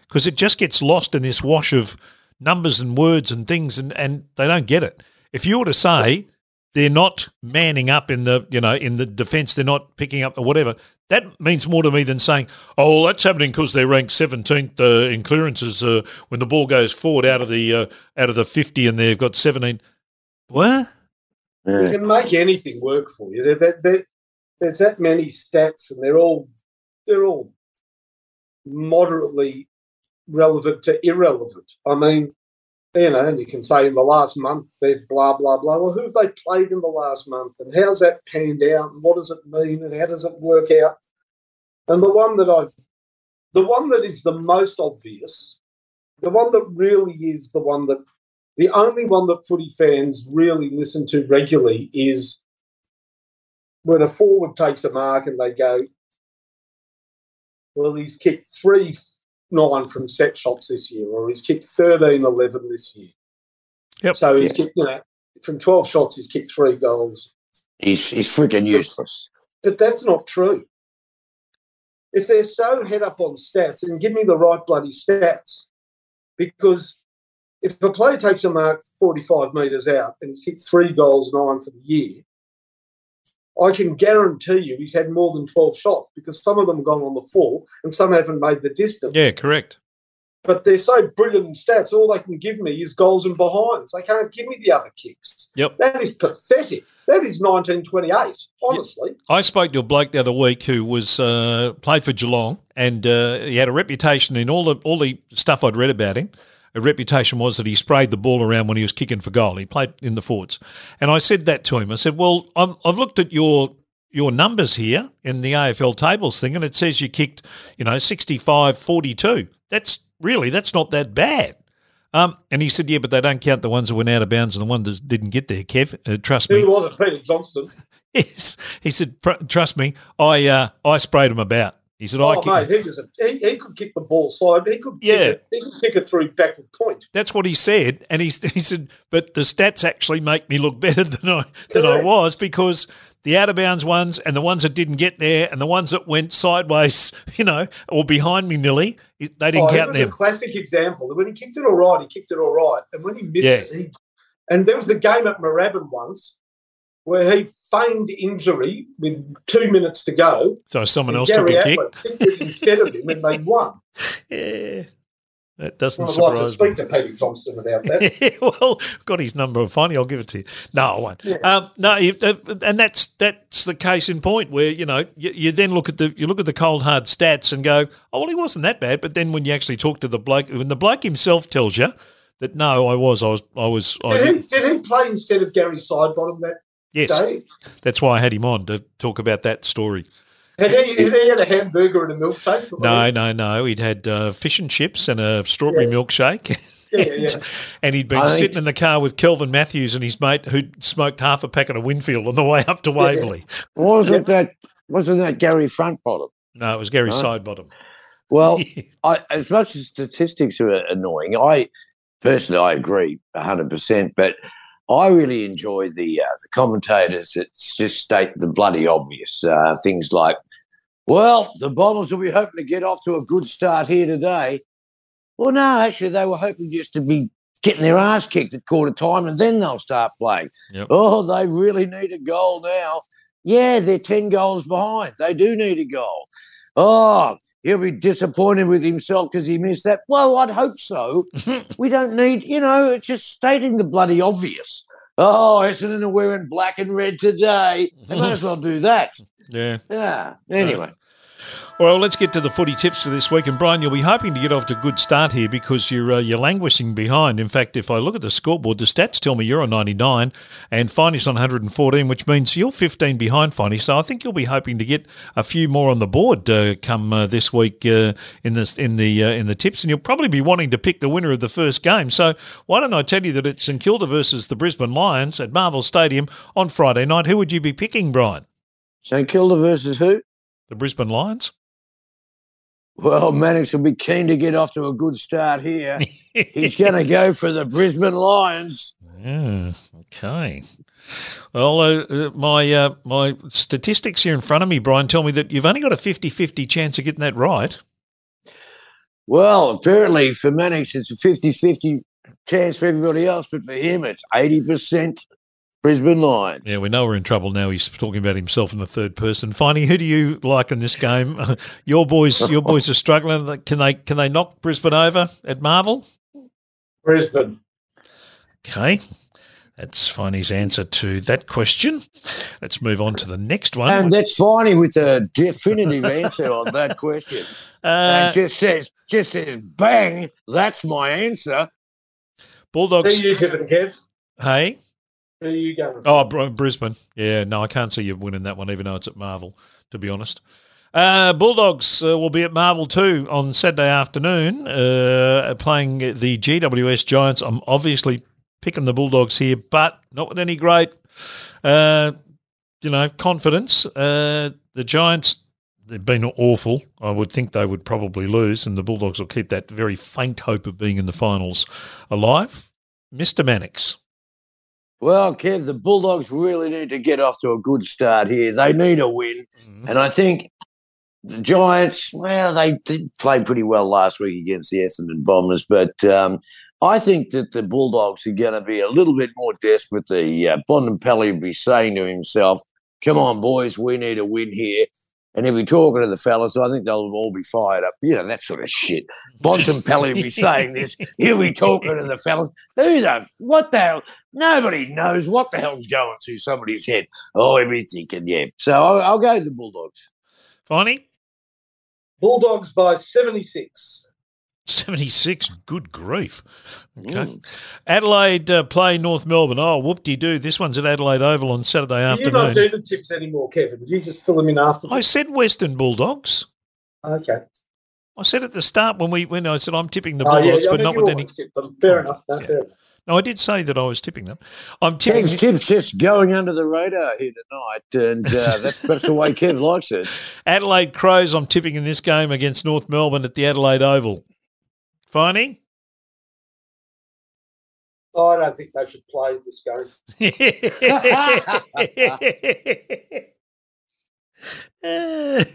Because it just gets lost in this wash of numbers and words and things, and, and they don't get it. If you were to say they're not manning up in the you know in the defence, they're not picking up or whatever. That means more to me than saying, "Oh, well, that's happening because they're ranked seventeenth uh, in clearances uh, when the ball goes forward out of the uh, out of the fifty and they've got seventeen. What? You Yeah. can make anything work for you. There, there, there- there's that many stats, and they're all they're all moderately relevant to irrelevant. I mean, you know, and you can say in the last month there's blah blah blah. Well, who have they played in the last month, and how's that panned out, and what does it mean, and how does it work out? And the one that I, the one that is the most obvious, the one that really is the one that, the only one that footy fans really listen to regularly is when a forward takes a mark and they go, well, he's kicked three nine from set shots this year, or he's kicked 13 11 this year. Yep. So he's Yeah. kicked, you know, from 12 shots, he's kicked three goals. He's, he's freaking useless. But that's not true. If they're so head up on stats, and give me the right bloody stats, because if a player takes a mark 45 metres out and kicked three goals, nine for the year, I can guarantee you he's had more than 12 shots because some of them have gone on the full and some haven't made the distance. Yeah, correct. But they're so brilliant in stats, all they can give me is goals and behinds. They can't give me the other kicks. Yep. That is pathetic. That is 1928, honestly. I spoke to a bloke the other week who was uh, played for Geelong, and uh, he had a reputation in all the all the stuff I'd read about him. Reputation was that he sprayed the ball around when he was kicking for goal. He played in the forwards, and I said that to him. I said, "Well, I'm, I've looked at your your numbers here in the AFL tables thing, and it says you kicked, you know, 65 42. That's really, that's not that bad. Um, and he said, yeah, but they don't count the ones that went out of bounds and the ones that didn't get there, Kev. Uh, trust me. Who was it? Peter Johnston. Yes. He said, trust me, I uh, I sprayed him about. He said, I Oh, kicked mate, he, was a, he, he could kick the ball side. He could kick Yeah. it, he could kick it through backward point. That's what he said, and he, he said, but the stats actually make me look better than I than I was because the out of bounds ones and the ones that didn't get there and the ones that went sideways, you know, or behind me nearly, they didn't Oh, count them. a classic example. When he kicked it all right, he kicked it all right. And when he missed Yeah. it, he, and there was a game at Moorabbin once where he feigned injury with two minutes to go. So someone else took a kick. Instead of him, and they won. Yeah, that doesn't I'd like to surprise speak me. to Peter Johnston about that. well, I've got his number. Finally, I'll give it to you. No, I won't. Yeah. Um, no, uh, and that's that's the case in point where you know you, you then look at the you look at the cold hard stats and go, oh well, he wasn't that bad. But then when you actually talk to the bloke, when the bloke himself tells you that no, I was, I was, I was, I Did he, was did he play instead of Gary Sidebottom that yes, day? that's why I had him on to talk about that story. Had he, had he had a hamburger and a milkshake? No, no, no. He'd had uh, fish and chips and a strawberry Yeah. milkshake. Yeah, yeah. And he'd been I sitting in the car with Kelvin Matthews and his mate who'd smoked half a packet of Winfield on the way up to Waverley. Wasn't that wasn't that Gary Frontbottom? No, it was Gary No. Sidebottom. Well, I, as much as statistics are annoying, I personally I agree hundred percent. But I really enjoy the uh, the commentators that just state the bloody obvious uh, things like, "Well, the Bombers will be hoping to get off to a good start here today." Well, no, actually, they were hoping just to be getting their ass kicked at quarter time, and then they'll start playing. Yep. Oh, they really need a goal now. Yeah, they're ten goals behind. They do need a goal. Oh, he'll be disappointed with himself because he missed that. Well, I'd hope so. we don't need, you know, it's just stating the bloody obvious. Oh, Essendon are wearing black and red today. They might as well do that. Yeah. Yeah. Anyway, Well, let's get to the footy tips for this week. And Brian, you'll be hoping to get off to a good start here because you're uh, you're languishing behind. In fact, if I look at the scoreboard, the stats tell me you're on 99 and Finey's on 114, which means you're 15 behind Finey. So I think you'll be hoping to get a few more on the board uh, come uh, this week uh, in this in the uh, in the tips, and you'll probably be wanting to pick the winner of the first game. So why don't I tell you that it's St Kilda versus the Brisbane Lions at Marvel Stadium on Friday night? Who would you be picking, Brian? St Kilda versus who? The Brisbane Lions. Well, Mannix will be keen to get off to a good start here. He's going to go for the Brisbane Lions. Yeah. Okay. Well, uh, uh, my uh, my statistics here in front of me, Brian, tell me that you've only got a 50-50 chance of getting that right. Well, apparently for Mannix, it's a 50 50 chance for everybody else, but for him, it's 80% Brisbane Lions. Yeah, we know we're in trouble now. He's talking about himself in the third person. Finey, who do you like in this game? your boys, your boys are struggling. Can they can they knock Brisbane over at Marvel? Brisbane. Okay. That's Finey's answer to that question. Let's move on to the next one. And that's Finey with a definitive answer on that question. Uh, and just says, just says, bang, that's my answer. Who Bulldogs. you tipping, Kev? Hey. Who you going? Oh, Brisbane. Yeah, no, I can't see you winning that one, even though it's at Marvel, to be honest. Uh, Bulldogs uh, will be at Marvel too on Saturday afternoon, uh, playing the GWS Giants. I'm obviously picking the Bulldogs here, but not with any great, uh, you know, confidence. Uh, the Giants, they've been awful. I would think they would probably lose, and the Bulldogs will keep that very faint hope of being in the finals alive. Mr. Mannix. Well, Kev, the Bulldogs really need to get off to a good start here. They need a win. And I think the Giants, well, they did play pretty well last week against the Essendon Bombers, but um, I think that the Bulldogs are going to be a little bit more desperate. The uh, Bontempelli will be saying to himself, come on, boys, we need a win here. And he'll be talking to the fellas, I think they'll all be fired up. You know, that sort of shit. Bontempelli will be saying this. He'll be talking to the fellas. Who the, what the hell? Nobody knows what the hell's going through somebody's head. Oh, he'll be thinking, yeah. So I'll, I'll go the Bulldogs. Finey? Bulldogs by 76. 76. Good grief. Okay. Mm. Adelaide uh, play North Melbourne. Oh, whoop de doo. This one's at Adelaide Oval on Saturday Do you don't do the tips anymore, Kevin? Did you just fill them in after? I said Western Bulldogs. okay. I said at the start when we when I said I'm tipping the Oh, yeah, Bulldogs, I but mean, not you with any. always tip them. Fair enough. No, Yeah. fair enough. No, I did say that I was tipping them. I'm tipping. Kev's tips just going under the radar here tonight, and uh, that's perhaps the way Kev likes it. Adelaide Crows. I'm tipping in this game against North Melbourne at the Adelaide Oval. Finey. Oh, I don't think they should play this game.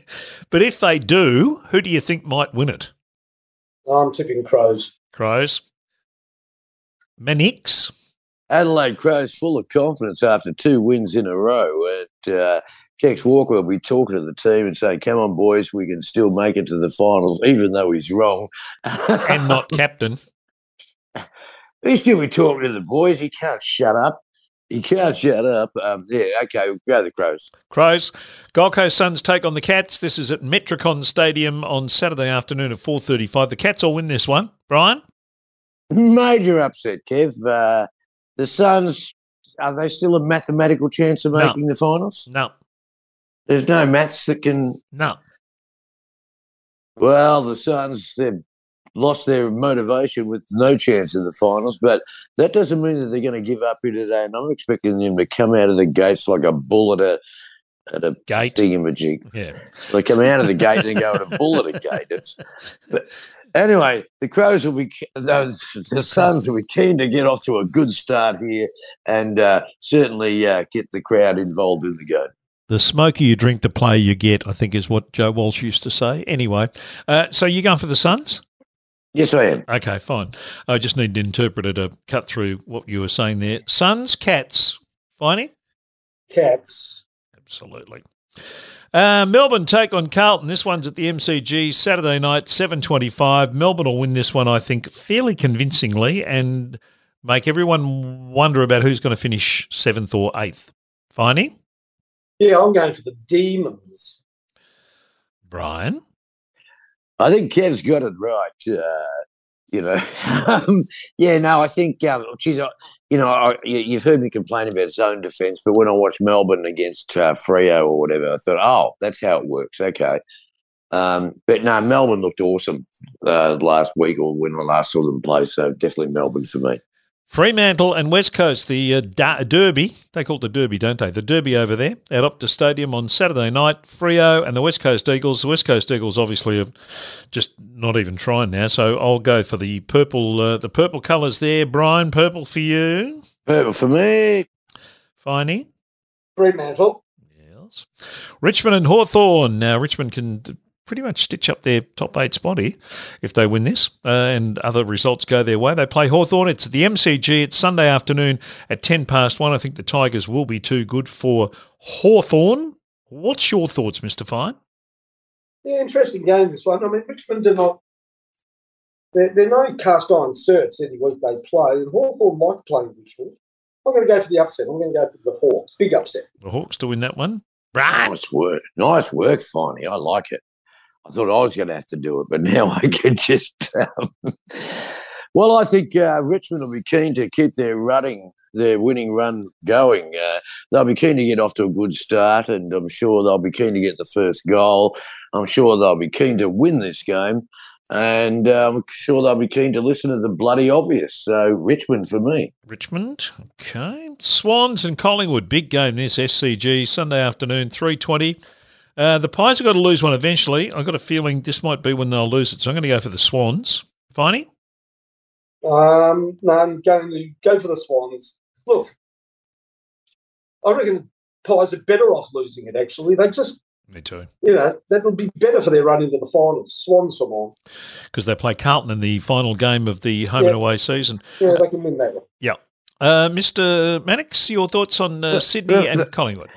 but if they do, who do you think might win it? I'm tipping Crows. Crows. Mannix. Adelaide Crows full of confidence after two wins in a row. And uh, Tex Walker will be talking to the team and saying, "Come on, boys, we can still make it to the finals, even though he's wrong." and not captain. He still be talking to the boys. He can't shut up. He can't shut up. Um, yeah, okay, go the Crows. Crows. Gold Coast Suns take on the Cats. This is at Metricon Stadium on Saturday afternoon at 4.35. The Cats will win this one. Brian? Major upset, Kev. Uh, the Suns, are they still a mathematical chance of No. making the finals? No. There's no maths that can. No. Well, the Suns, they've lost their motivation with no chance in the finals, but that doesn't mean that they're going to give up here today. And I'm expecting them to come out of the gates like a bull at a, at a Gate. thingamajig. Yeah. They come out of the gate and go at a bull at a gate. It's, but anyway, the Crows will be, those, the Suns will be keen to get off to a good start here and uh, certainly uh, get the crowd involved in the game. The smoker you drink, the play you get, I think is what Joe Walsh used to say. Anyway, uh, so you going for the Suns? Yes, I am. Okay, fine. I just need an interpreter to cut through what you were saying there. Suns, Cats. Finey? Cats. Absolutely. Uh, Melbourne take on Carlton. This one's at the MCG Saturday night, seven twenty-five. Melbourne will win this one, I think, fairly convincingly, and make everyone wonder about who's going to finish seventh or eighth. Finey, Yeah, I'm going for the Demons. Brian, I think Kev's got it right. Uh, you know, um, yeah, no, I think, um, geez, I, you know, I, you, you've heard me complain about zone defence, but when I watched Melbourne against uh, Freo or whatever, I thought, oh, that's how it works. Okay. Um, but no, Melbourne looked awesome uh, last week or when I last saw them play. So definitely Melbourne for me. Fremantle and West Coast, the uh, da- Derby. They call it the Derby, don't they? The Derby over there at Optus Stadium on Saturday night. Freo and the West Coast Eagles. The West Coast Eagles obviously are just not even trying now, so I'll go for the purple. Uh, the purple colours there, Brian. Purple for you, Purple for me. Finey. Fremantle. Yes. Richmond and Hawthorn. Now, Richmond can d- pretty much stitch up their top eight spot here if they win this uh, and other results go their way. They play Hawthorn. It's at the MCG. It's Sunday afternoon at 10 past one. I think the Tigers will be too good for Hawthorn. What's your thoughts, Mr. Fine? Yeah, interesting game this one. I mean, Richmond are not. They're, they're no cast iron certs any week they play, and Hawthorn like playing Richmond. I'm going to go for the upset. I'm going to go for the Hawks. Big upset. The Hawks to win that one. Right. Nice work. Nice work, Finey. I like it. I thought I was going to have to do it, but now I can just. Um, well, I think uh, Richmond will be keen to keep their running, their winning run going. Uh, they'll be keen to get off to a good start, and I'm sure they'll be keen to get the first goal. I'm sure they'll be keen to win this game, and uh, I'm sure they'll be keen to listen to the bloody obvious. So, Richmond for me. Richmond. Okay. Swans and Collingwood. Big game this SCG Sunday afternoon, three twenty. Uh, the Pies have got to lose one eventually. I've got a feeling this might be when they'll lose it, so I'm going to go for the Swans. Finey? Um, no, I'm going to go for the Swans. Look, I reckon Pies are better off losing it, actually. They just, Me too. you know, that'll be better for their run into the finals. Swans for mine. Because they play Carlton in the final game of the home Yeah. and away season. Yeah, they can win that one. Uh, Mr. Mannix, your thoughts on uh, Sydney the- and Collingwood?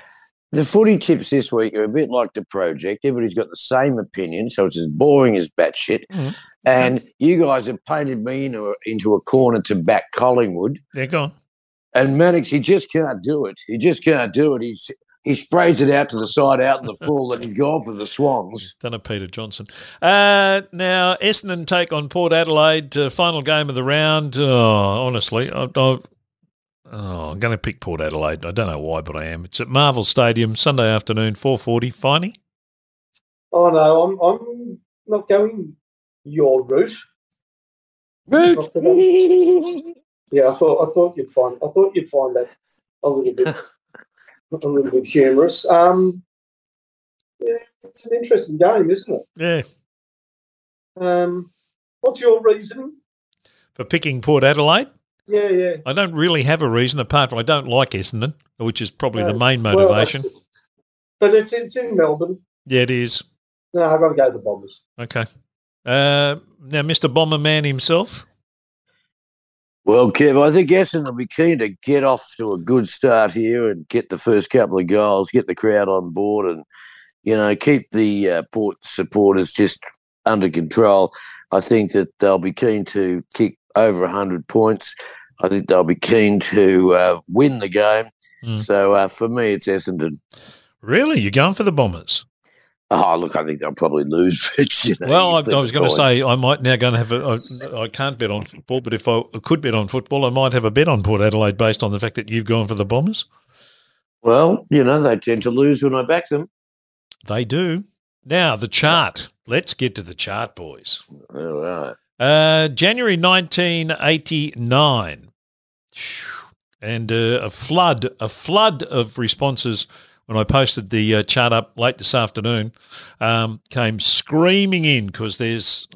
The footy tips this week are a bit like the project. Everybody's got the same opinion, so it's as boring as batshit. Mhm. And you guys have painted me into a, into a corner to back Collingwood. They're gone. And Mannix, he just can't do it. He just can't do it. He's he sprays it out to the side, out in the full, and he go for the Swans. Done a Peter Johnston. Uh, now, Essendon take on Port Adelaide, uh, final game of the round. Oh, honestly, I, I, oh, I'm going to pick Port Adelaide. I don't know why, but I am. It's at Marvel Stadium, Sunday afternoon, 4.40. Finey? Oh, no, I'm, I'm not going your route. Root. Yeah, I thought I thought you'd find I thought you'd find that a little bit a little bit humorous. Um, yeah, it's an interesting game, isn't it? Yeah. Um, what's your reason? For picking Port Adelaide? Yeah, yeah. I don't really have a reason apart from I don't like Essendon, which is probably the main motivation. that's- but it's it's in Melbourne. yeah, it is. No, I've got to go to the Bombers. Okay. Uh, now, Mr. Bomberman himself. Well, Kev, I think Essendon will be keen to get off to a good start here and get the first couple of goals, get the crowd on board, and you know keep the uh, Port supporters just under control. I think that they'll be keen to kick over hundred points. I think they'll be keen to uh, win the game. Mm. So uh, for me, it's Essendon. Really? You're going for the Bombers? Oh, look, I think they'll probably lose. You know, Well, I, I was going to say I might now going to have a. I, I can't bet on football, but if I could bet on football, I might have a bet on Port Adelaide based on the fact that you've gone for the Bombers. Well, you know, they tend to lose when I back them. They do. Now the chart. Let's get to the chart, boys. All right. Uh, January 1989. And uh, a flood, a flood of responses when I posted the uh, chart up late this afternoon um, came screaming in because there's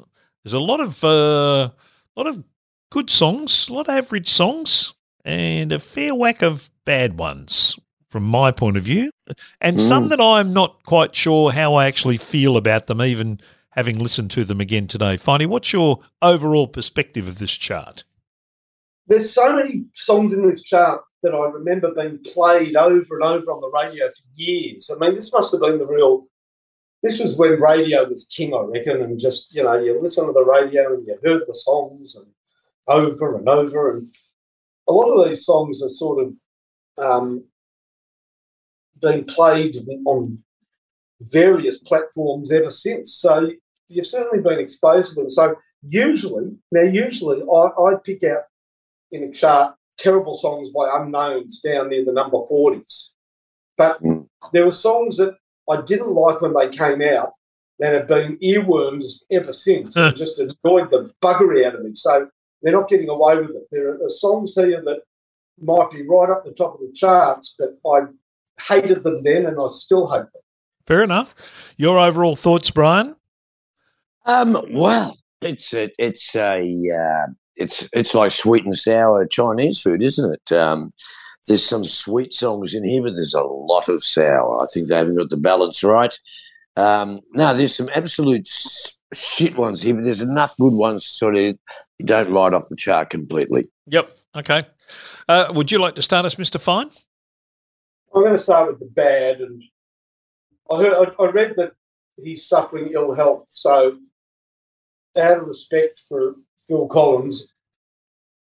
there's a lot of uh, lot of good songs, a lot of average songs, and a fair whack of bad ones from my point of view, and some Mm. that I'm not quite sure how I actually feel about them, even having listened to them again today. Finey, what's your overall perspective of this chart? There's so many songs in this chart that I remember being played over and over on the radio for years. I mean, this must have been the real. This was when radio was king, I reckon, and just you know, you listen to the radio and you heard the songs and over and over, and a lot of these songs are sort of um, been played on various platforms ever since. So you've certainly been exposed to them. So usually, now usually, I, I pick out in a chart terrible songs by unknowns down near the number 40s. But Mm. there were songs that I didn't like when they came out that have been earworms ever since and just annoyed the bugger out of me. So they're not getting away with it. There are songs here that might be right up the top of the charts, but I hated them then and I still hate them. Fair enough. Your overall thoughts, Brian? Um, well, it's a, it's a uh, it's it's like sweet and sour Chinese food, isn't it? Um, there's some sweet songs in here, but there's a lot of sour. I think they haven't got the balance right. Um, no, there's some absolute shit ones here, but there's enough good ones sort of you don't ride off the chart completely. Yep. Okay. Uh, would you like to start us, Mr. Fine? I'm going to start with the bad. And I heard, I, I read that he's suffering ill health. So, out of respect for Phil Collins,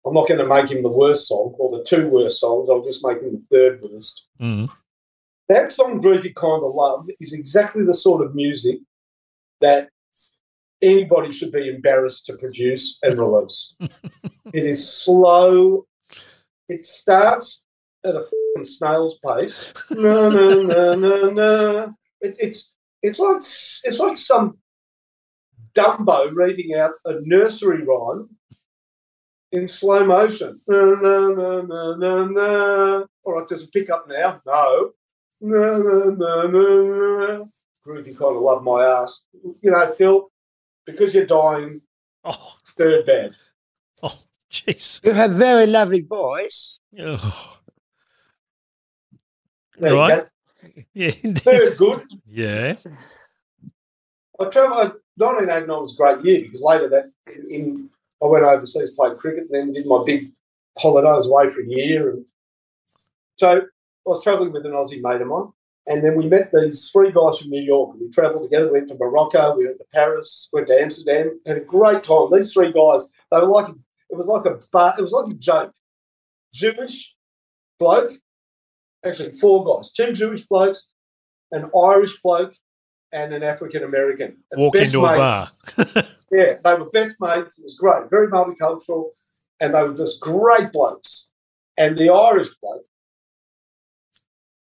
I'm not going to make him the worst song or the two worst songs. I'll just make him the third worst. Mm. That song, Groovy Kind of Love, is exactly the sort of music that anybody should be embarrassed to produce and release. it is slow. It starts at a snail's pace. No, no, no, no, no. It, it's it's like it's like some Dumbo reading out a nursery rhyme in slow motion. No, no, no, no, no, no. All right, does it pick up now? No. No, no, no, no, no. Groovy kind of love my ass. You know, Phil, because you're dying, Oh, third bad. oh, jeez. You have very lovely voice. Oh. There you Right. go. Yeah. Third good. yeah. I travelled. 1989 was a great year because later that in I went overseas, played cricket, and then did my big holiday. I was away for a year, and so I was travelling with an Aussie mate of mine, and then we met these three guys from New York. We travelled together. We Went to Morocco. We went to Paris. Went to Amsterdam. Had a great time. These three guys. They were like it was like a bar, it was like a joke. Jewish bloke actually four guys, two Jewish blokes, an Irish bloke, and an African American. Walk Best into a bar. Yeah, they were best mates. It was great, very multicultural, and they were just great blokes. And the Irish bloke,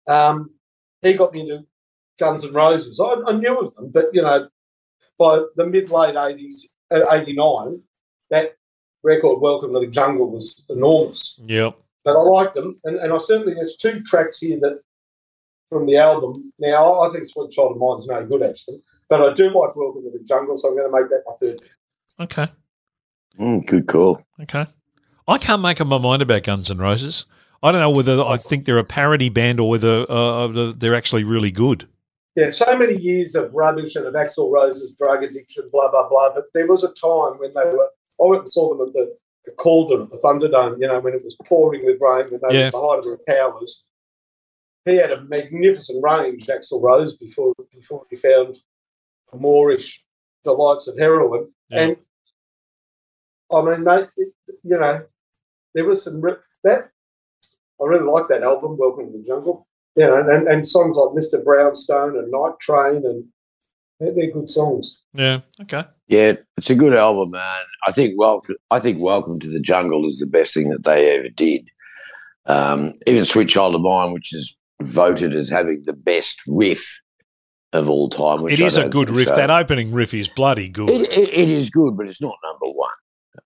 um, he got me into Guns and Roses. I, I knew of them, but you know, by the mid late eighties, uh, eighty nine, that record "Welcome to the Jungle" was enormous. Yep. But I liked them, and, and I certainly there's two tracks here that from the album. Now I think "Sweet Child of Mine's no good actually, but I do like "Welcome to the Jungle," so I'm going to make that my third. Okay. Mm, good call. Okay. I can't make up my mind about Guns N' Roses. I don't know whether I think they're a parody band or whether uh, they're actually really good. Yeah, so many years of rubbish and of Axl Rose's drug addiction, blah blah blah. But there was a time when they were. I went and saw them at the, the Calder at the Thunderdome. You know, when it was pouring with rain, and they Yeah. were at the height of their powers. He had a magnificent range, Axl Rose, before before he found Moorish delights of heroin. Yeah. And I mean, they, you know, there was some re- that. I really like that album, Welcome to the Jungle. You know, and, and songs like Mr. Brownstone and Night Train, and they're, they're good songs. Yeah. Okay. Yeah, it's a good album, man. I think welcome. I think Welcome to the Jungle is the best thing that they ever did. Um, even Sweet Child of Mine, which is voted as having the best riff of all time. Which It a good riff. so. That opening riff is bloody good. It, it, it is good, but it's not number one.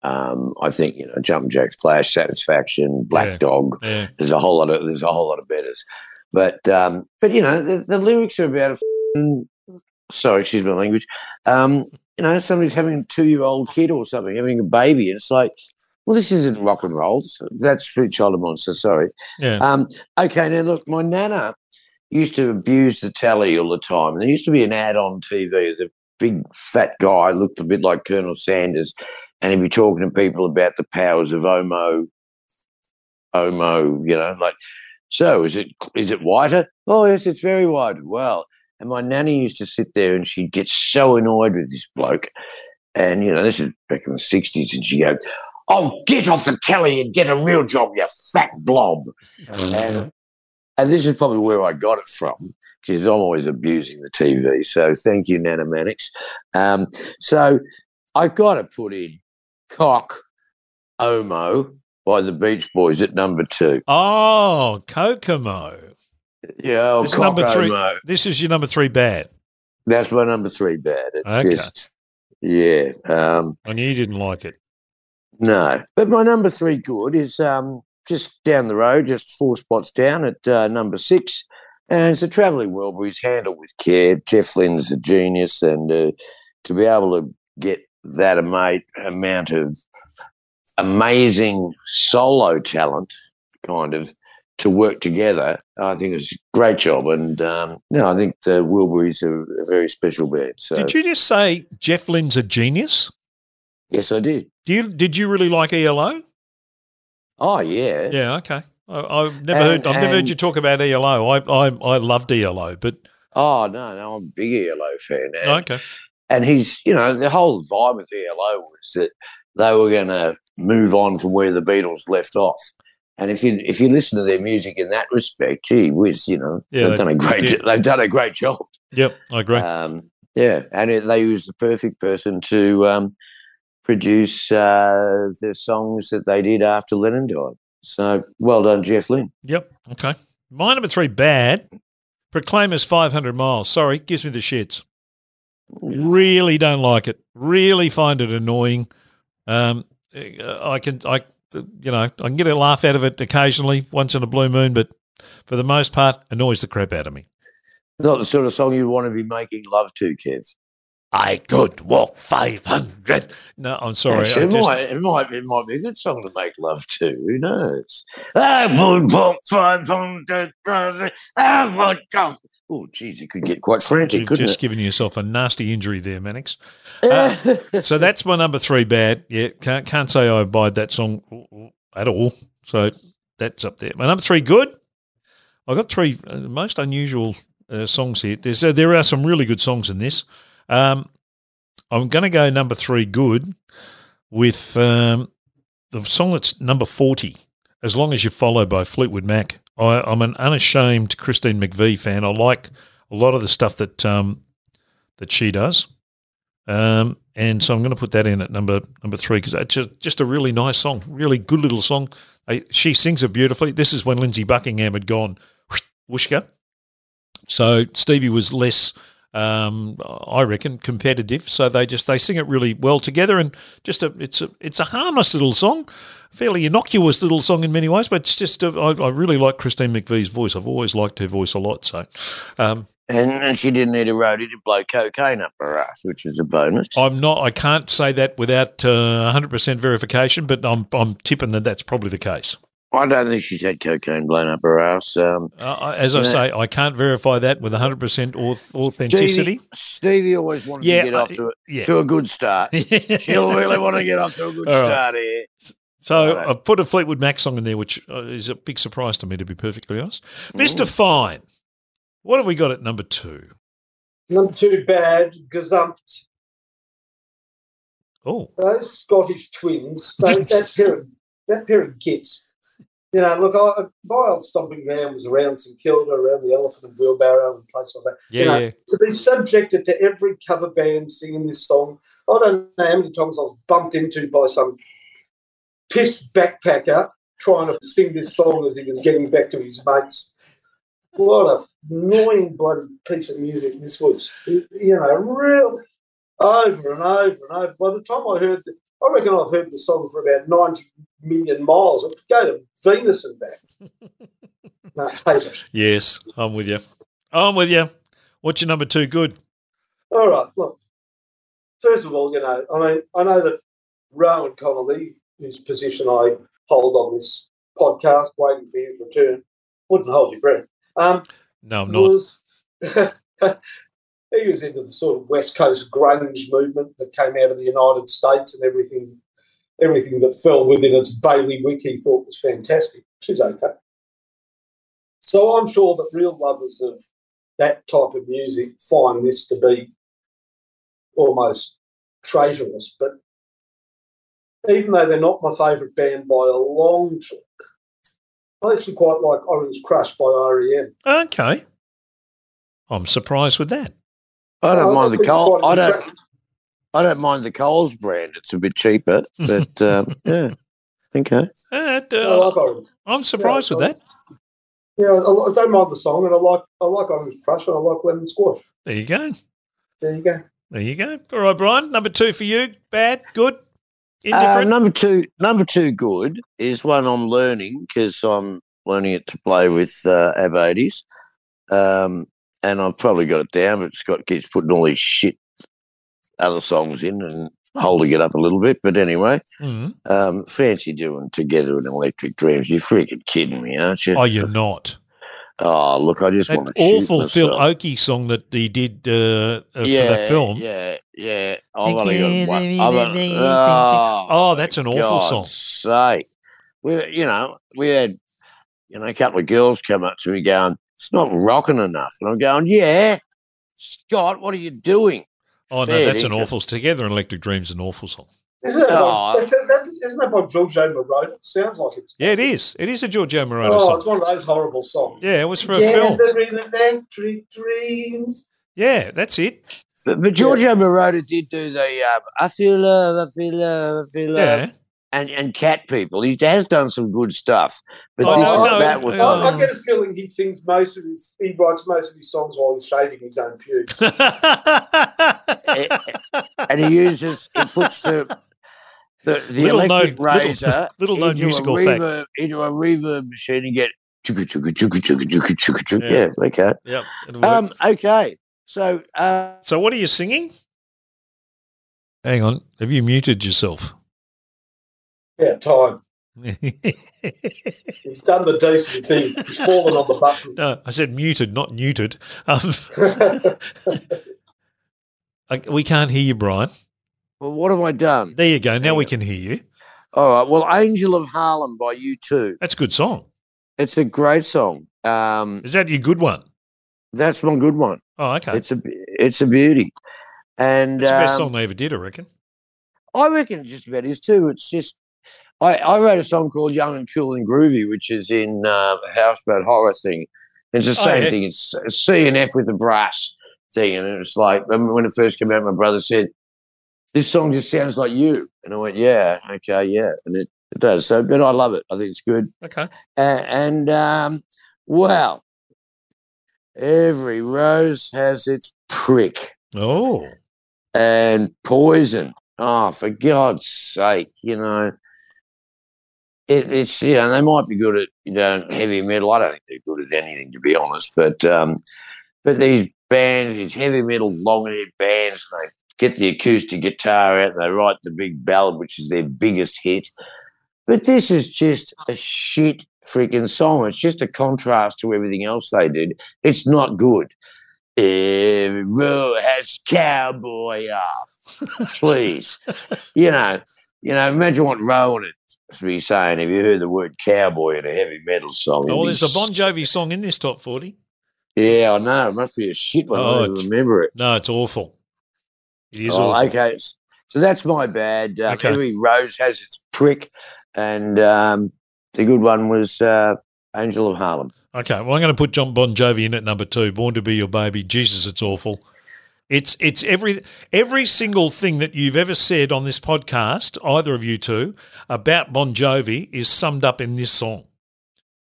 Um, I think you know, Jump Jack's Flash, Satisfaction, Black Yeah. Dog. yeah. There's a whole lot of there's a whole lot of betters, but um, but you know the, the lyrics are about a f***ing- sorry, excuse my language. Um, you know, somebody's having a two year old kid or something, having a baby, and it's like, well, this isn't rock and roll. That's Sweet Child of Monster. Sorry. Yeah. Um, okay, now look, my nana used to abuse the telly all the time. There used to be an ad on TV. The big fat guy looked a bit like Colonel Sanders, and he'd be talking to people about the powers of Omo. Omo, you know, like. So is it is it whiter? Oh yes, it's very white. Well, and my nanny used to sit there and she'd get so annoyed with this bloke, and you know this is back in the sixties, and she'd go, "Oh, get off the telly and get a real job, you fat blob." And, and this is probably where I got it from because I'm always abusing the TV. So thank you, Nana Mannix. Um, so I've got to put in Cock Omo by the Beach Boys at number two. Oh, Kokomo. Yeah, oh, This is Cock number three. Omo. This is your number three bad. That's my number three bad. It's Okay. just, yeah. Um, I knew you didn't like it. No, but my number three good is um, just down the road, just four spots down at uh, number six. And it's a travelling Wilburys handled with care. Jeff Lynne's a genius, and uh, to be able to get that amount of amazing solo talent, kind of, to work together, I think it's a great job. And um, you know, I think the Wilburys are a very special band. So Did you just say Jeff Lynne's a genius? Yes, I did. Do you did you really like ELO? Oh yeah, Yeah, okay. I, I've never heard. I've never heard you talk about ELO. I I, I loved ELO, but Oh no, no, I'm a big ELO fan. And, okay. and he's, you know, the whole vibe with ELO was that they were going to move on from where the Beatles left off. And if you if you listen to their music in that respect, gee whiz, you know, Yeah, they've they done a great did. they've done a great job. Yep, I agree. Um, yeah, and it, they was the perfect person to um, produce uh, the songs that they did after Lennon died. So well done, Jeff Lynne. yep. Okay. My number three bad. Proclaimers 500 miles. Sorry, gives me the shits. Really don't like it. Really find it annoying. Um, I can, I, you know, I can get a laugh out of it occasionally, once in a blue moon, but for the most part, annoys the crap out of me. Not the sort of song you want to be making love to, Kev. I could walk 500. No, I'm sorry. I it, just, might, it might it might be a good song to make love to. Who knows? I would walk five hundred. I would go. Oh, geez, it could get quite frantic, you've couldn't just given yourself a nasty injury there, Mannix. uh. So that's my number three bad. Yeah, can't, can't say I abide that song at all. So that's up there. My number three good. I've got three uh, most unusual uh, songs here. There's uh, there are some really good songs in this. Um, I'm going to go number three good with um, the song that's number forty. As long as you follow by Fleetwood Mac. I, I'm an unashamed Christine McVie fan. I like a lot of the stuff that um, that she does, um, and so I'm going to put that in at number number three because it's just just a really nice song, really good little song. I, she sings it beautifully. This is when Lindsey Buckingham had gone whooshka, so Stevie was less. Um, I reckon competitive, so they just they sing it really well together, and just a it's a it's a harmless little song, fairly innocuous little song in many ways, but it's just a, I, I really like Christine McVie's voice. I've always liked her voice a lot. So, um, And, and she didn't need a roadie to blow cocaine up her ass, which is a bonus. I'm not. I can't say that without uh, 100% verification, but I'm I'm tipping that that's probably the case. I don't think she's had cocaine blown up her ass. Um, Uh, as I Yeah. say, I can't verify that with 100% authenticity. Stevie, Stevie always wanted Yeah, to get off to, a- yeah. to a good start. She'll really want to get off to a good All right. start here. So Righto. I've put a Fleetwood Mac song in there, which uh, is a big surprise to me, to be perfectly honest. Mm. Mr. Fine, what have we got at number two? Number two, bad, gazumped. Oh, Those Scottish twins, they, that pair of that pair of kids. You know, look, I, my old stomping ground was around St Kilda, around the Elephant and Wheelbarrow and places like that. yeah, You know, yeah. to be subjected to every cover band singing this song. I don't know how many times I was bumped into by some pissed backpacker trying to sing this song as he was getting back to his mates. What a annoying bloody piece of music this was. You know, real over and over and over. By the time I heard, I reckon I've heard the song for about 90 million miles. I could go to Venus and back. no, hate it. Yes, I'm with you. I'm with you. What's your number two? Good. All right. Look, first of all, you know, I mean, I know that Rowan Connolly, whose position I hold on this podcast, waiting for his return, wouldn't hold your breath. Um, No, I'm not. he was into the sort of West Coast grunge movement that came out of the United States and everything, everything that fell within its bailiwick. He thought was fantastic, is okay. So I'm sure that real lovers of that type of music find this to be almost traitorous. But even though they're not my favourite band by a long shot, I actually quite like Orange Crush by REM. Okay. I'm surprised with that. I don't mind the that's Cole. quite I don't. I don't mind the Coles brand. It's a bit cheaper, but um, yeah. Okay. Uh, I uh, like Orange. I'm surprised with that. Yeah, I, I don't mind the song, and I like I like Orange Crush, and I like Lemon Squash. There you go. There you go. There you go. All right, Brian. Number two for you. Bad, good, Uh, indifferent. number two, number two, good is one I'm learning because I'm learning it to play with uh, Abades, um, and I've probably got it down. But Scott keeps putting all these shit other songs in and holding it up a little bit. But anyway, Mhm. um, fancy doing together in Electric Dreams. You're freaking kidding me, aren't you? Oh, you're not. Oh, look, I just That want to shoot awful Phil myself. Oakey song that he did uh, uh, yeah, for that film. Yeah, yeah. I've only got one. I've only, Oh, oh, that's an awful God's song. sake. We, you know, we had, you know, a couple of girls come up to me going, "It's not rocking enough," and I'm going, "Yeah, Scott, what are you doing?" Oh, no, Fair that's an dinkum. awful. Together in Electric Dreams, an awful song. Isn't that, Oh. by, that's, that's, isn't that by Giorgio Moroder? It sounds like it's. Yeah, it is. It is a Giorgio Moroder Oh, song. it's one of those horrible songs. Yeah, it was for a film. Gathering electric dreams. Yeah, that's it. But, but Giorgio Moroder did do the um, "I feel love, I feel love, I feel love," Yeah. And and cat people. He has done some good stuff, but Oh, this, no, no, that was uh, I, I get a feeling he sings most of his. He writes most of his songs while he's shaving his own pubes. and he uses he puts the the, the Little electric known- little- razor little known into musical a fact. reverb, into a reverb machine and get chugga chugga chugga chugga chugga chugga chugga. Yeah. Yeah, okay. yep. it'll work. Um, okay. So uh, so, what are you singing? Hang on. Have you muted yourself? Yeah, time. He's done the decent thing. He's fallen on the button. I said muted, not neutered. Um, I- we can't hear you, Brian. well, what have I done? There you go. Now Hang we can hear you. All right. Well, Angel of Harlem by U2. That's a good song. It's a great song. Um, Is that your good one? that's my good one. Oh, okay. It's a it's a beauty, and It's the best um, song they ever did, I reckon. I reckon it just about is too. It's just I, I wrote a song called Young and Cool and Groovy, which is in uh, Houseboat Horror thing. It's the Oh, same yeah. thing. It's C and F with the brass thing. And it was like, when it first came out, my brother said, This song just sounds like you. And I went, Yeah, okay, yeah. And it, it does. So, but I love it. I think it's good. Okay. And, and um, well, every rose has its prick Oh, and poison. Oh, for God's sake, you know. It, it's you know they might be good at you know heavy metal. I don't think they're good at anything to be honest. But um, but these bands, these heavy metal long haired bands, they get the acoustic guitar out and they write the big ballad, which is their biggest hit. But this is just a shit freaking song. It's just a contrast to everything else they did. It's not good. Every road has cowboy off. Please. you know, you know, imagine what Rowan would be saying have you heard the word cowboy in a heavy metal song. oh, It'd there's a Bon Jovi song in this top forty. Yeah, I know. It must be a shit one. Oh, I don't remember it. No, it's awful. It is Oh, awful. okay. So that's my bad. Um, Okay. Every rose has its prick. And um, the good one was uh, Angel of Harlem. Okay, well, I'm going to put Jon Bon Jovi in at number two. Born to be your baby. Jesus, it's awful. It's it's every every single thing that you've ever said on this podcast, either of you two, about Bon Jovi is summed up in this song.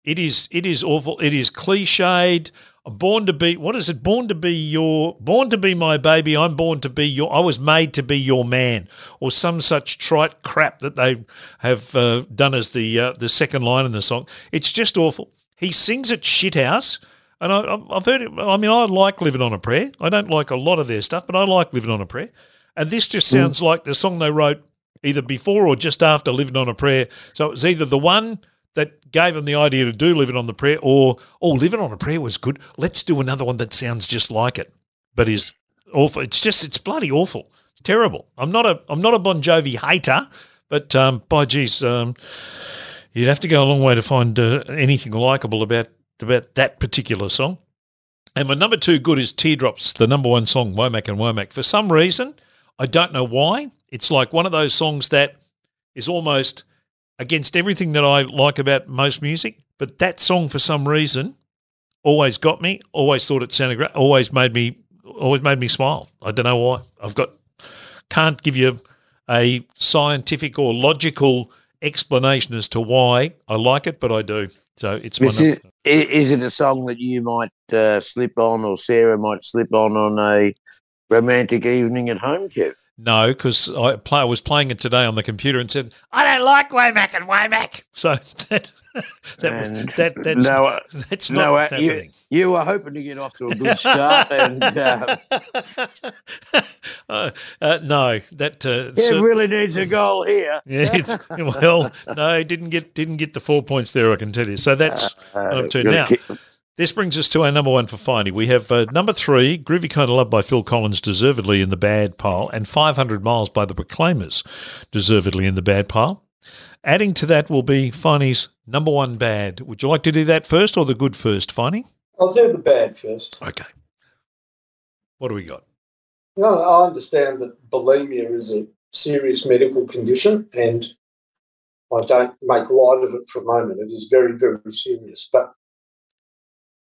It is it is awful. It is cliched. Born to be what is it? Born to be your born to be my baby. I'm born to be your. I was made to be your man, or some such trite crap that they have uh, done as the uh, the second line in the song. It's just awful. He sings at shithouse, and I, I've heard it. I mean, I like living on a prayer. I don't like a lot of their stuff, but I like living on a prayer. And this just sounds like the song they wrote either before or just after living on a prayer. So it was either the one that gave them the idea to do living on the prayer, or oh, living on a prayer was good. Let's do another one that sounds just like it, but is awful. It's just it's bloody awful. It's terrible. I'm not a I'm not a Bon Jovi hater, but um, by geez, um, you'd have to go a long way to find uh, anything likable about about that particular song. And my number two good is Teardrops, the number one song, Womack and Womack. For some reason, I don't know why. It's like one of those songs that is almost against everything that I like about most music. But that song, for some reason, always got me. Always thought it sounded great. Always made me, always made me smile. I don't know why. I've got can't give you a scientific or logical explanation as to why I like it, but I do. So it's my Is it, is it a song that you might uh, slip on or Sarah might slip on on a romantic evening at home, Kev? No, because I, play, I was playing it today on the computer and said I don't like Womack and Womack. So that that And was that that's no, uh, that's not no, uh, happening. you, you were hoping to get off to a good start, and uh, uh, uh, no, that uh, Kev cer- really needs a goal here. yeah, it's, well, no, didn't get didn't get the four points there. I can tell you. So that's Uh, up to gotta now. keep- This brings us to our number one for Finey. We have uh, number three, Groovy Kind of Love by Phil Collins, deservedly in the bad pile, and 500 Miles by the Proclaimers, deservedly in the bad pile. Adding to that will be Finey's number one bad. Would you like to do that first or the good first, Finey? I'll do the bad first. Okay. What do we got? No, I understand that bulimia is a serious medical condition, and I don't make light of it for a moment. It is very, very serious. But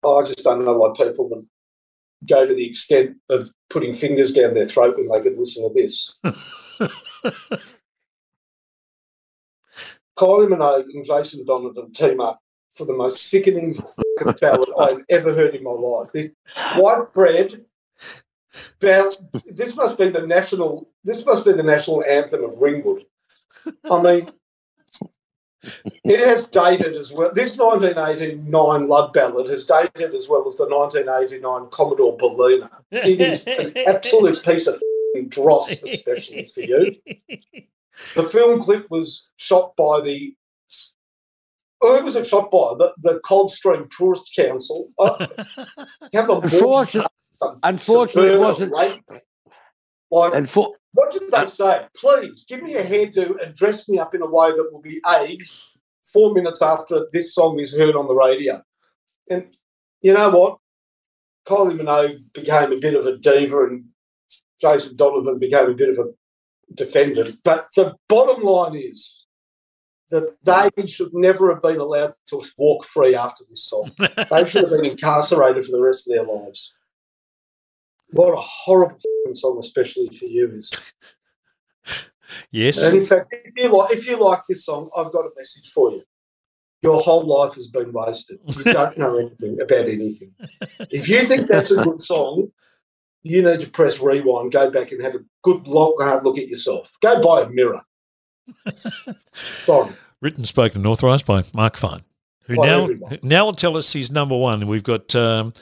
I just don't know why people would go to the extent of putting fingers down their throat when they could listen to this. Kylie Minogue and Jason Donovan team up for the most sickening ballad I've ever heard in my life. The white bread. Bounce. This must be the national. This must be the national anthem of Ringwood. I mean, it has dated as well. This 1989 Love Ballad has dated as well as the 1989 Commodore Berlina. It is an absolute piece of f***ing dross, especially for you. The film clip was shot by the. Oh, who was it shot by? The, the Coldstream Tourist Council. Uh, have a Unfortunately, unfortunately, it wasn't. Like, And for, what did they say? Please give me a hairdo and dress me up in a way that will be aged four minutes after this song is heard on the radio. And you know what? Kylie Minogue became a bit of a diva and Jason Donovan became a bit of a defendant. But the bottom line is that they should never have been allowed to walk free after this song. they should have been incarcerated for the rest of their lives. What a horrible song, especially for you, is. Yes. And in fact, if you like, if you like this song, I've got a message for you. Your whole life has been wasted. You don't know anything about anything. If you think that's a good song, you need to press rewind, go back and have a good long hard look at yourself. Go buy a mirror. Sorry. Written, spoken, and authorised by Mark Fine, who By now everyone. now will tell us he's number one. We've got um,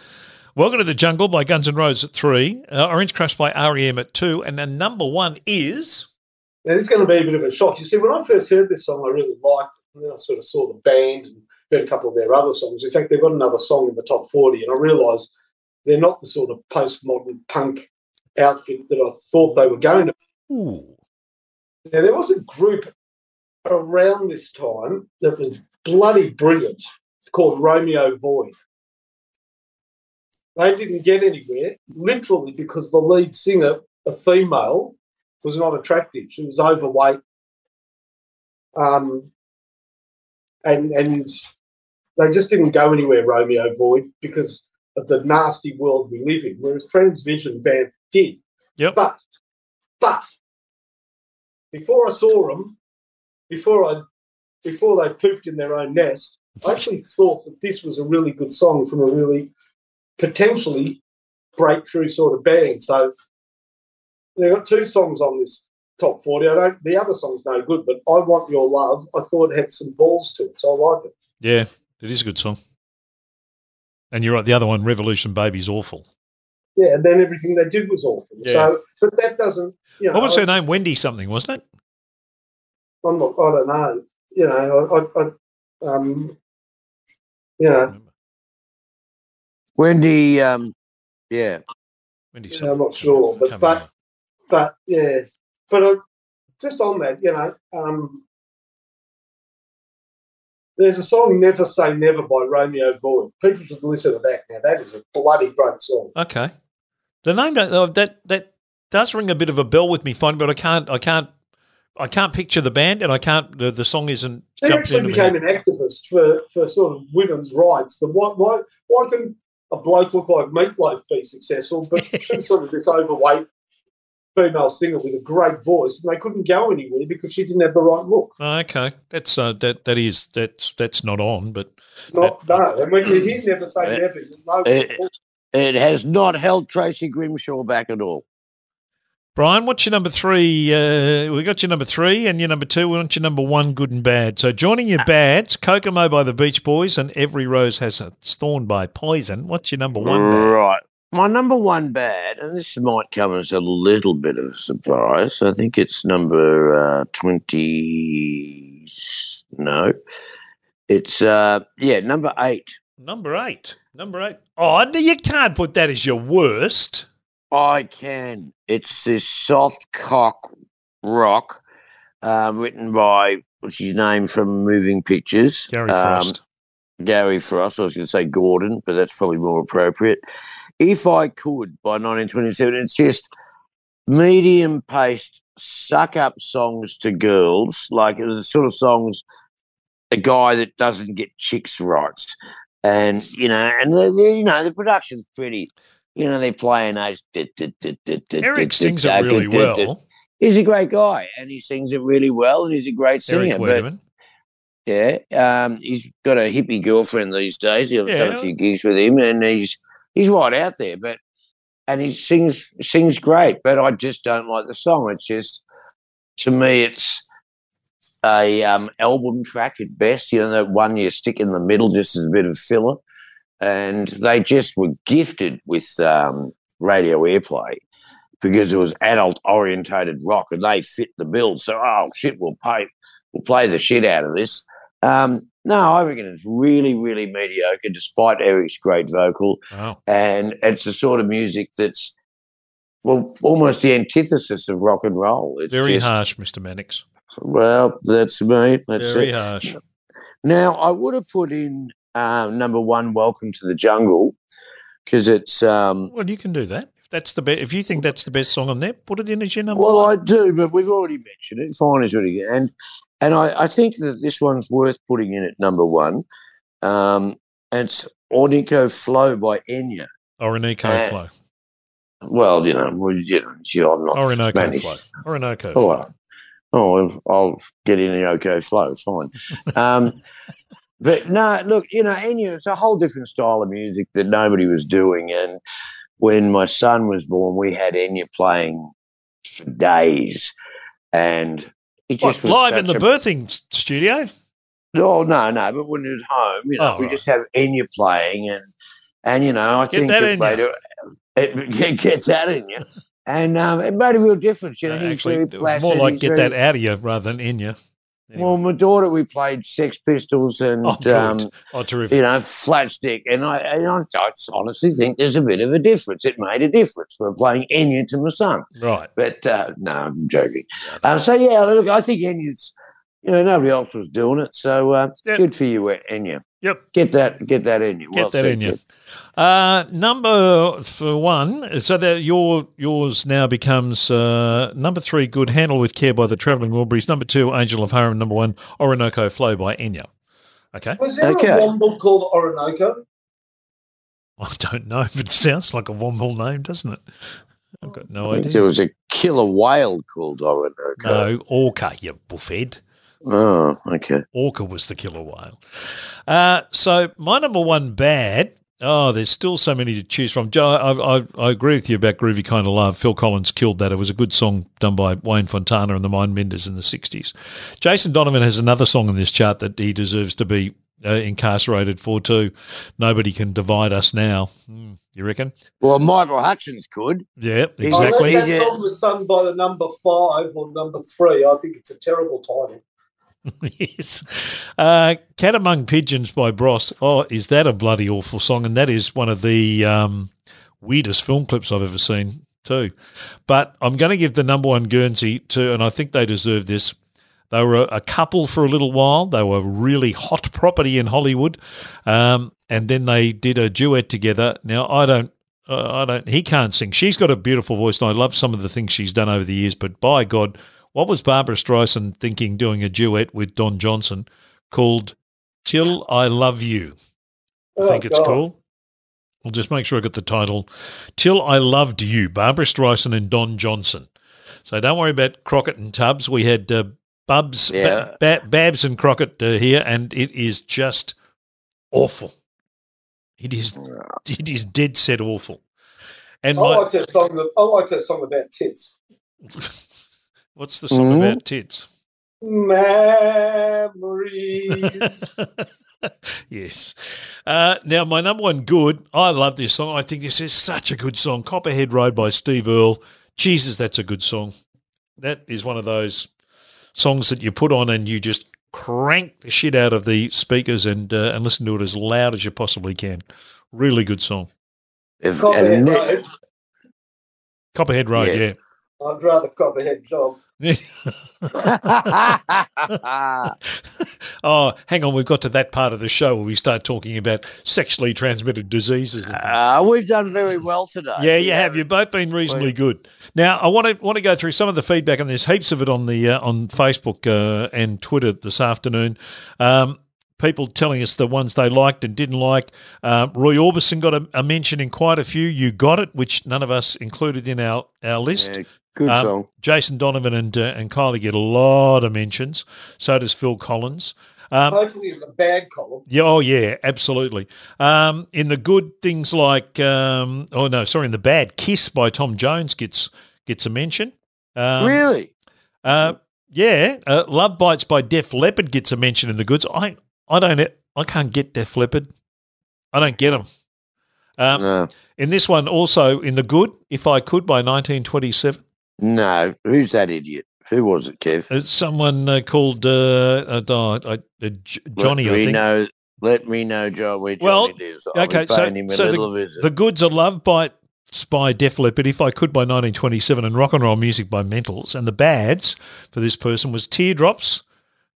Welcome to the Jungle by Guns N' Roses at three, uh, Orange Crush by REM at two, and then number one is Now, this is going to be a bit of a shock. You see, when I first heard this song, I really liked it. And then I sort of saw the band and heard a couple of their other songs. In fact, they've got another song in the top 40, and I realised they're not the sort of postmodern punk outfit that I thought they were going to. ooh, Now, there was a group around this time that was bloody brilliant. It's called Romeo Void. They didn't get anywhere, literally because the lead singer, a female, was not attractive. She was overweight. Um, and and they just didn't go anywhere, Romeo Void, because of the nasty world we live in, whereas Transvision Vamp did. Yep. But but before I saw them, before I before they pooped in their own nest, I actually thought that this was a really good song from a really potentially breakthrough sort of band. So they've got two songs on this top 40. I don't the other song's no good, but I Want Your Love, I thought it had some balls to it, so I like it. yeah, it is a good song. And you're right, the other one, Revolution Baby's awful. Yeah, and then everything they did was awful. Yeah. So but that doesn't you know What was her name? Wendy something, wasn't it? I'm not I don't know. You know, I, I, I um you know, Wendy, um, yeah, Wendy Yeah, something. I'm not sure, but- Can't but- but yeah, but uh, just on that, you know, um, there's a song "Never Say Never" by Romeo Void. People should listen to that now. That is a bloody great song. Okay. The name don't- uh, that that does ring a bit of a bell with me, fine, but I can't I can't I can't picture the band and I can't the, the song isn't He jumped actually became an activist for, for sort of women's rights. The why why why can a bloke look like Meatloaf be successful, but she's sort of this overweight female singer with a great voice, and they couldn't go anywhere because she didn't have the right look. Oh, okay, that's uh, that that is that's that's not on, but Not no, and when you hear "Never Say Never," you know. it has not held Tracy Grimshaw back at all. Brian, what's your number three? Uh, we got your number three and your number two. We want your number one, good and bad. So joining your bads, Kokomo by the Beach Boys and Every Rose Has a Thorn by Poison. What's your number one? bad? Right. My number one bad, and this might come as a little bit of a surprise. I think it's number uh, 20. No. It's, uh, yeah, number eight. Number eight. Number eight. Oh, you can't put that as your worst. I can. It's this soft cock rock um, written by, what's his name from Moving Pictures? Gary Um, Frost. Gary Frost. I was going to say Gordon, but that's probably more appropriate. If I could by 1927, it's just medium paced suck up songs to girls, like it the sort of songs a guy that doesn't get chicks rights, and you know, and the, the- you know the production's pretty. You know, they're playing those. Eric sings it really well. He's a great guy, and he sings it really well, and he's a great singer. Eric but yeah, um, he's got a hippie girlfriend these days. I've done Yeah. a few gigs with him, and he's he's right out there. But and he sings sings great, but I just don't like the song. It's just to me, it's a um, album track at best. You know, that one you stick in the middle just as a bit of filler, and they just were gifted with um, radio airplay because it was adult orientated rock, and they fit the bill. So, oh shit, we'll pay, we'll play the shit out of this. Um, no, I reckon it's really, really mediocre, despite Eric's great vocal, Wow. and it's the sort of music that's well, almost the antithesis of rock and roll. It's Very just, harsh, Mr. Mannix. Well, that's me. That's Very it. harsh. Now, I would have put in uh, number one, "Welcome to the Jungle," because it's um, Well, you can do that. If that's the best. If you think that's the best song on there, put it in as your number Well, one. I do, but we've already mentioned it. Fine is really good, and and I, I think that this one's worth putting in at number one. Um, and it's Ornico Flow by Enya. Or Orinoco uh, Flow. Well, you know, well, you know, gee, I'm not Orinoco Spanish. Flow. Orinoco Oh, Flow. oh, I'll- I'll get in the OK flow. Fine. Um, but no, look, you know, Enya, it's a whole different style of music that nobody was doing. And when my son was born, we had Enya playing for days, and it What, just was live in the a- birthing studio? Oh no, no, but when it was home, you know, Oh, we right. just have Enya playing, and and you know, I Get think it made it, it get, get that in you, and um, it made a real difference. You know, Uh, he's actually, more like get very- that out of you rather than in you. Well, my daughter, we played Sex Pistols and oh, um, oh, terrific. you know, Flat Stick, and I, and I, I honestly think there's a bit of a difference. It made a difference for playing Enya to my son. Right. But uh, no, I'm joking. Uh, so yeah, look, I think Enya's, you know, nobody else was doing it, so uh, Yep. good for you, Enya. Yep. Get that, get that in you. Get that in you. Uh, number for one, so that your yours now becomes uh, number three, "Good Handle with Care" by the Travelling Wilburys. Number two, "Angel of Harlem." Number one, "Orinoco Flow" by Enya. Okay, Was there Okay. a womble called Orinoco? I don't know, but it sounds like a Womble name, doesn't it? I've got no I think idea. there was a killer whale called Orinoco. No, Orca, you buffhead. Oh, okay. Orca was the killer whale. Uh, so my number one bad. Oh, there's still so many to choose from. Joe, I, I, I agree with you about Groovy Kind of Love. Phil Collins killed that. It was a good song done by Wayne Fontana and the Mindbenders in the 60s. Jason Donovan has another song in this chart that he deserves to be uh, incarcerated for too. Nobody can divide us now. Hmm, you reckon? Well, Michael Hutchence could. Yeah, He's exactly. Unless He that song was sung by the number five or number three, I think it's a terrible title. Yes. Uh, Cat Among Pigeons by Bros. Oh, is that a bloody awful song? And that is one of the um, weirdest film clips I've ever seen, too. But I'm going to give the number one Guernsey to, and I think they deserve this. They were a, couple for a little while. They were really hot property in Hollywood. Um, and then they did a duet together. Now, I don't. Uh, I don't. He can't sing. She's got a beautiful voice, and I love some of the things she's done over the years. But by God, what was Barbra Streisand thinking doing a duet with Don Johnson called Till I Love You? I Oh, think it's God. cool. We'll just make sure I got the title. Till I Loved You, Barbra Streisand and Don Johnson. So don't worry about Crockett and Tubbs. We had uh, Bubs, Yeah. Ba- Babs and Crockett uh, here, and it is just awful. It is, it is dead set awful. And I my, like that song. that- I like that song about tits. what's the song Mhm. about tits? Memories. yes. Uh, now, my number one good, I love this song. I think this is such a good song. Copperhead Road by Steve Earle. Jesus, that's a good song. That is one of those songs that you put on and you just crank the shit out of the speakers and uh, and listen to it as loud as you possibly can. Really good song. Copperhead and Road. Copperhead Road, Yeah. yeah. I'd rather Copperhead Job. oh, hang on. We've got to that part of the show where we start talking about sexually transmitted diseases. uh, we've done very well today. Yeah, you have. You've both been reasonably good. Now, I want to want to go through some of the feedback, and there's heaps of it on the uh, on Facebook uh, and Twitter this afternoon. Um, people telling us the ones they liked and didn't like. Uh, Roy Orbison got a, a mention in quite a few. You got it, which none of us included in our our list. Yeah, good Um, song. Jason Donovan and uh, and Kylie get a lot of mentions. So does Phil Collins. Um, Hopefully in the bad column. yeah, oh yeah, absolutely. Um, in the good things like, um, oh no, sorry, in the bad, "Kiss" by Tom Jones gets gets a mention. Um, really? Uh, yeah, uh, "Love Bites" by Def Leppard gets a mention in the goods. I I don't I can't get Def Leppard. I don't get them. Um, no. in this one, also in the good, "If I Could" by 1927. No. Who's that idiot? Who was it, Kev? It's someone uh, called uh, uh, uh, uh, J- Johnny, Let me know. Let me know, John, where Well, Johnny is. I'll okay, so- so little visit. The Goods are Love by Spy, Def Leppard, If I Could by 1927, and Rock and Roll Music by Mentals. And the bads for this person was Teardrops,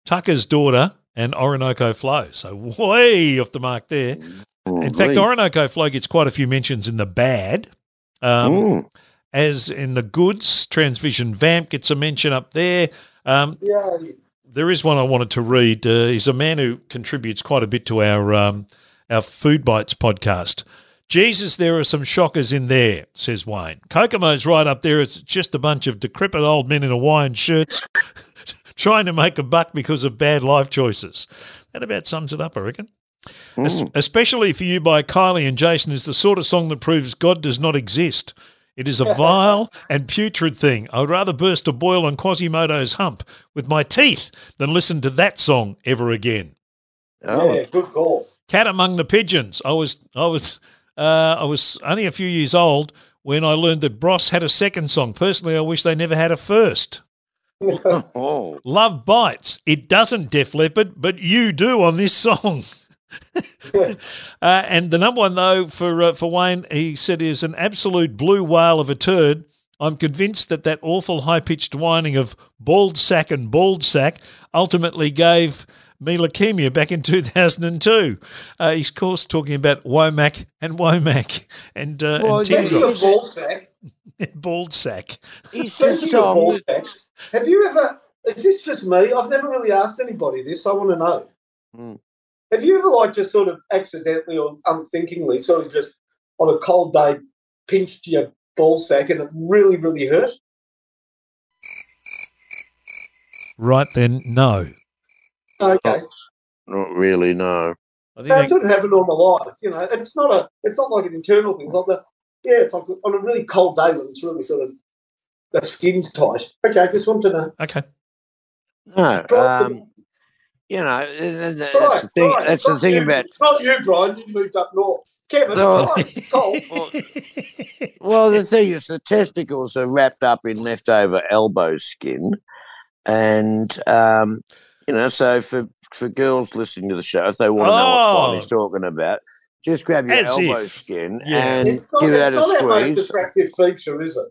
Tucker's Daughter, and Orinoco Flow. So way off the mark there. In fact, Mm, Orinoco Flow gets quite a few mentions in the bad. Um, Mm. As in the goods, Transvision Vamp gets a mention up there. Um, Yeah, there is one I wanted to read. Uh, he's a man who contributes quite a bit to our um, our Food Bites podcast. Jesus, there are some shockers in there, says Wayne. Kokomo's right up there. It's just a bunch of decrepit old men in Hawaiian shirts trying to make a buck because of bad life choices. That about sums it up, I reckon. Es- Especially for you by Kylie and Jason is the sort of song that proves God does not exist. It is a vile and putrid thing. I would rather burst a boil on Quasimodo's hump with my teeth than listen to that song ever again. Oh, yeah, good call. Cat among the pigeons. I was I was uh, I was only a few years old when I learned that Bros had a second song. Personally, I wish they never had a first. oh. Love bites. It doesn't, Def Leppard, but you do on this song. uh, and the number one though for uh, for Wayne, he said is an absolute blue whale of a turd. I'm convinced that that awful high pitched whining of bald sack and bald sack ultimately gave me leukemia back in 2002. Uh, he's of course talking about Womack and Womack and uh, Well, and yeah, Speaking Tim of ball sack, bald sack. It's a speaking of sacks, have you ever? Is this just me? I've never really asked anybody this. I want to know. Hmm. Have you ever, like, just sort of accidentally or unthinkingly, sort of just on a cold day, pinched your ball sack and it really, really hurt? Right then, no. Okay, Not really, no. I think that's they- what happened all my life. You know, it's not a, it's not like an internal thing. It's like the, yeah, it's like on a really cold day when it's really sort of the skin's tight. Okay, I just want to know. okay. No, um, you know, that's it, the thing. try it. That's the Not thing you, about. not you, Brian. You moved up north. Kevin, No. try it. Well, the thing is, the testicles are wrapped up in leftover elbow skin, and um, you know, so for for girls listening to the show, if they want to know Oh. what Finey's talking about, just grab your As elbow if. skin Yeah. and It's not, give it's that a not our most squeeze. attractive feature, is it?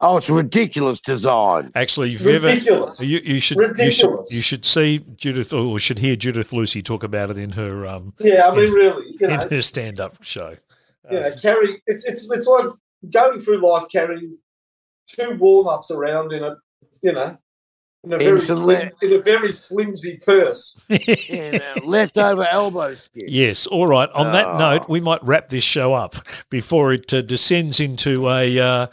Oh, it's a ridiculous design. Actually, if you Ridiculous. you, you should you should you should see Judith or should hear Judith Lucy talk about it in her um Yeah, I mean, really, you know, in her stand up show. you know, carry. It's it's it's like going through life carrying two walnuts around in a, you know, in a very Instantly. flim, in a very flimsy purse. Yeah, leftover elbow skin. Yes. All right. On that Oh. note, we might wrap this show up before it uh, descends into a uh,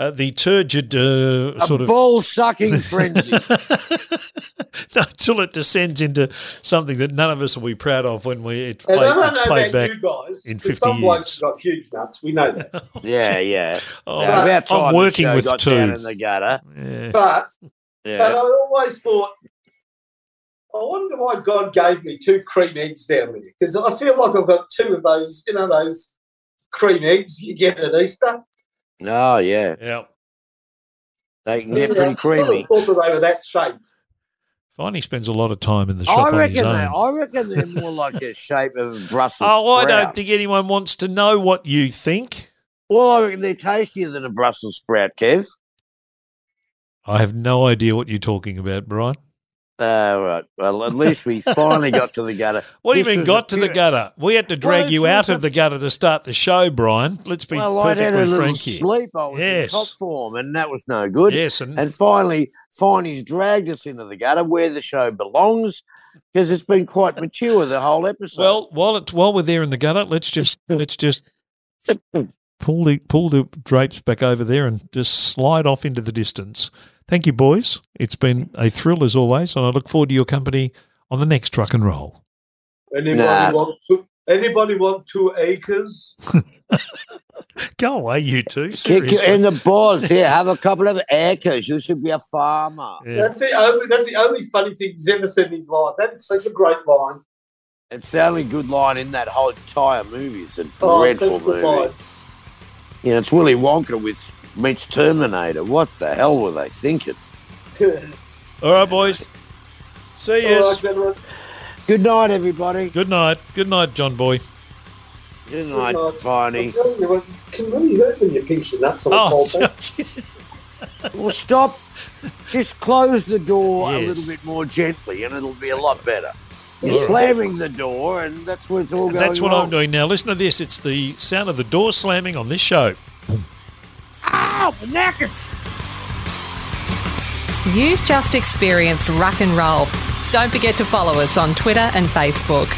uh, the turgid uh, A sort of ball sucking frenzy. no, till it descends into something that none of us will be proud of when we it And play, I don't it's know played about back. you guys. in 'cause 50 some blokes years. have got huge nuts. We know that. yeah, yeah. Oh, Now, about time I'm the working show with got two. down in the gutter. Yeah. But But Yeah. I always thought, I wonder why God gave me two cream eggs down there because I feel like I've got two of those, you know, those cream eggs you get at Easter. Oh, yeah. Yeah. They can get Yeah, pretty I sort of creamy. thought that they were that shape. Finey spends a lot of time in the shop I on his reckon own. they, I reckon they're more like the shape of Brussels Oh, I don't think anyone wants to know what you think. Well, I reckon they're tastier than a Brussels sprout, Kev. I have no idea what you're talking about, Brian. Uh, right. Well, at least we finally got to the gutter. What do you mean got to the gutter? We had to drag this you out of the gutter to start the show, Brian. Let's be Well, I had perfectly a little frank here. sleep. I was Yes. in top form, and that was no good. Yes, and, And finally, Finey's dragged us into the gutter where the show belongs because it's been quite mature the whole episode. well, while it, while we're there in the gutter, let's just let's just pull the pull the drapes back over there and just slide off into the distance. Thank you, boys. It's been a thrill as always, and I look forward to your company on the next Truck and Roll. Anybody Nah. want two, anybody want two acres? Go away, you two. Kick you in the balls here. Have a couple of acres. You should be a farmer. Yeah. That's the only that's the only funny thing he's ever said in his life. That's such a great line. It's the only good line in that whole entire movie. It's a Oh, dreadful such a good movie. line. You know, it's Willy Wonka with meets Terminator. What the hell were they thinking? All right, boys. See you. right. Good night, everybody. Good night. Good night, John Boy. Good Good night, night. Finey. I'm telling you, it can really hurt when you pinch your nuts on a Oh, cold day. Well, stop. Just close the door a little bit more gently, and it'll be a lot better. You're right. slamming the door, and that's where it's all going. That's what. I'm doing now. Listen to this. It's the sound of the door slamming on this show. Ow, knackers! You've just experienced rock and roll. Don't forget to follow us on Twitter and Facebook.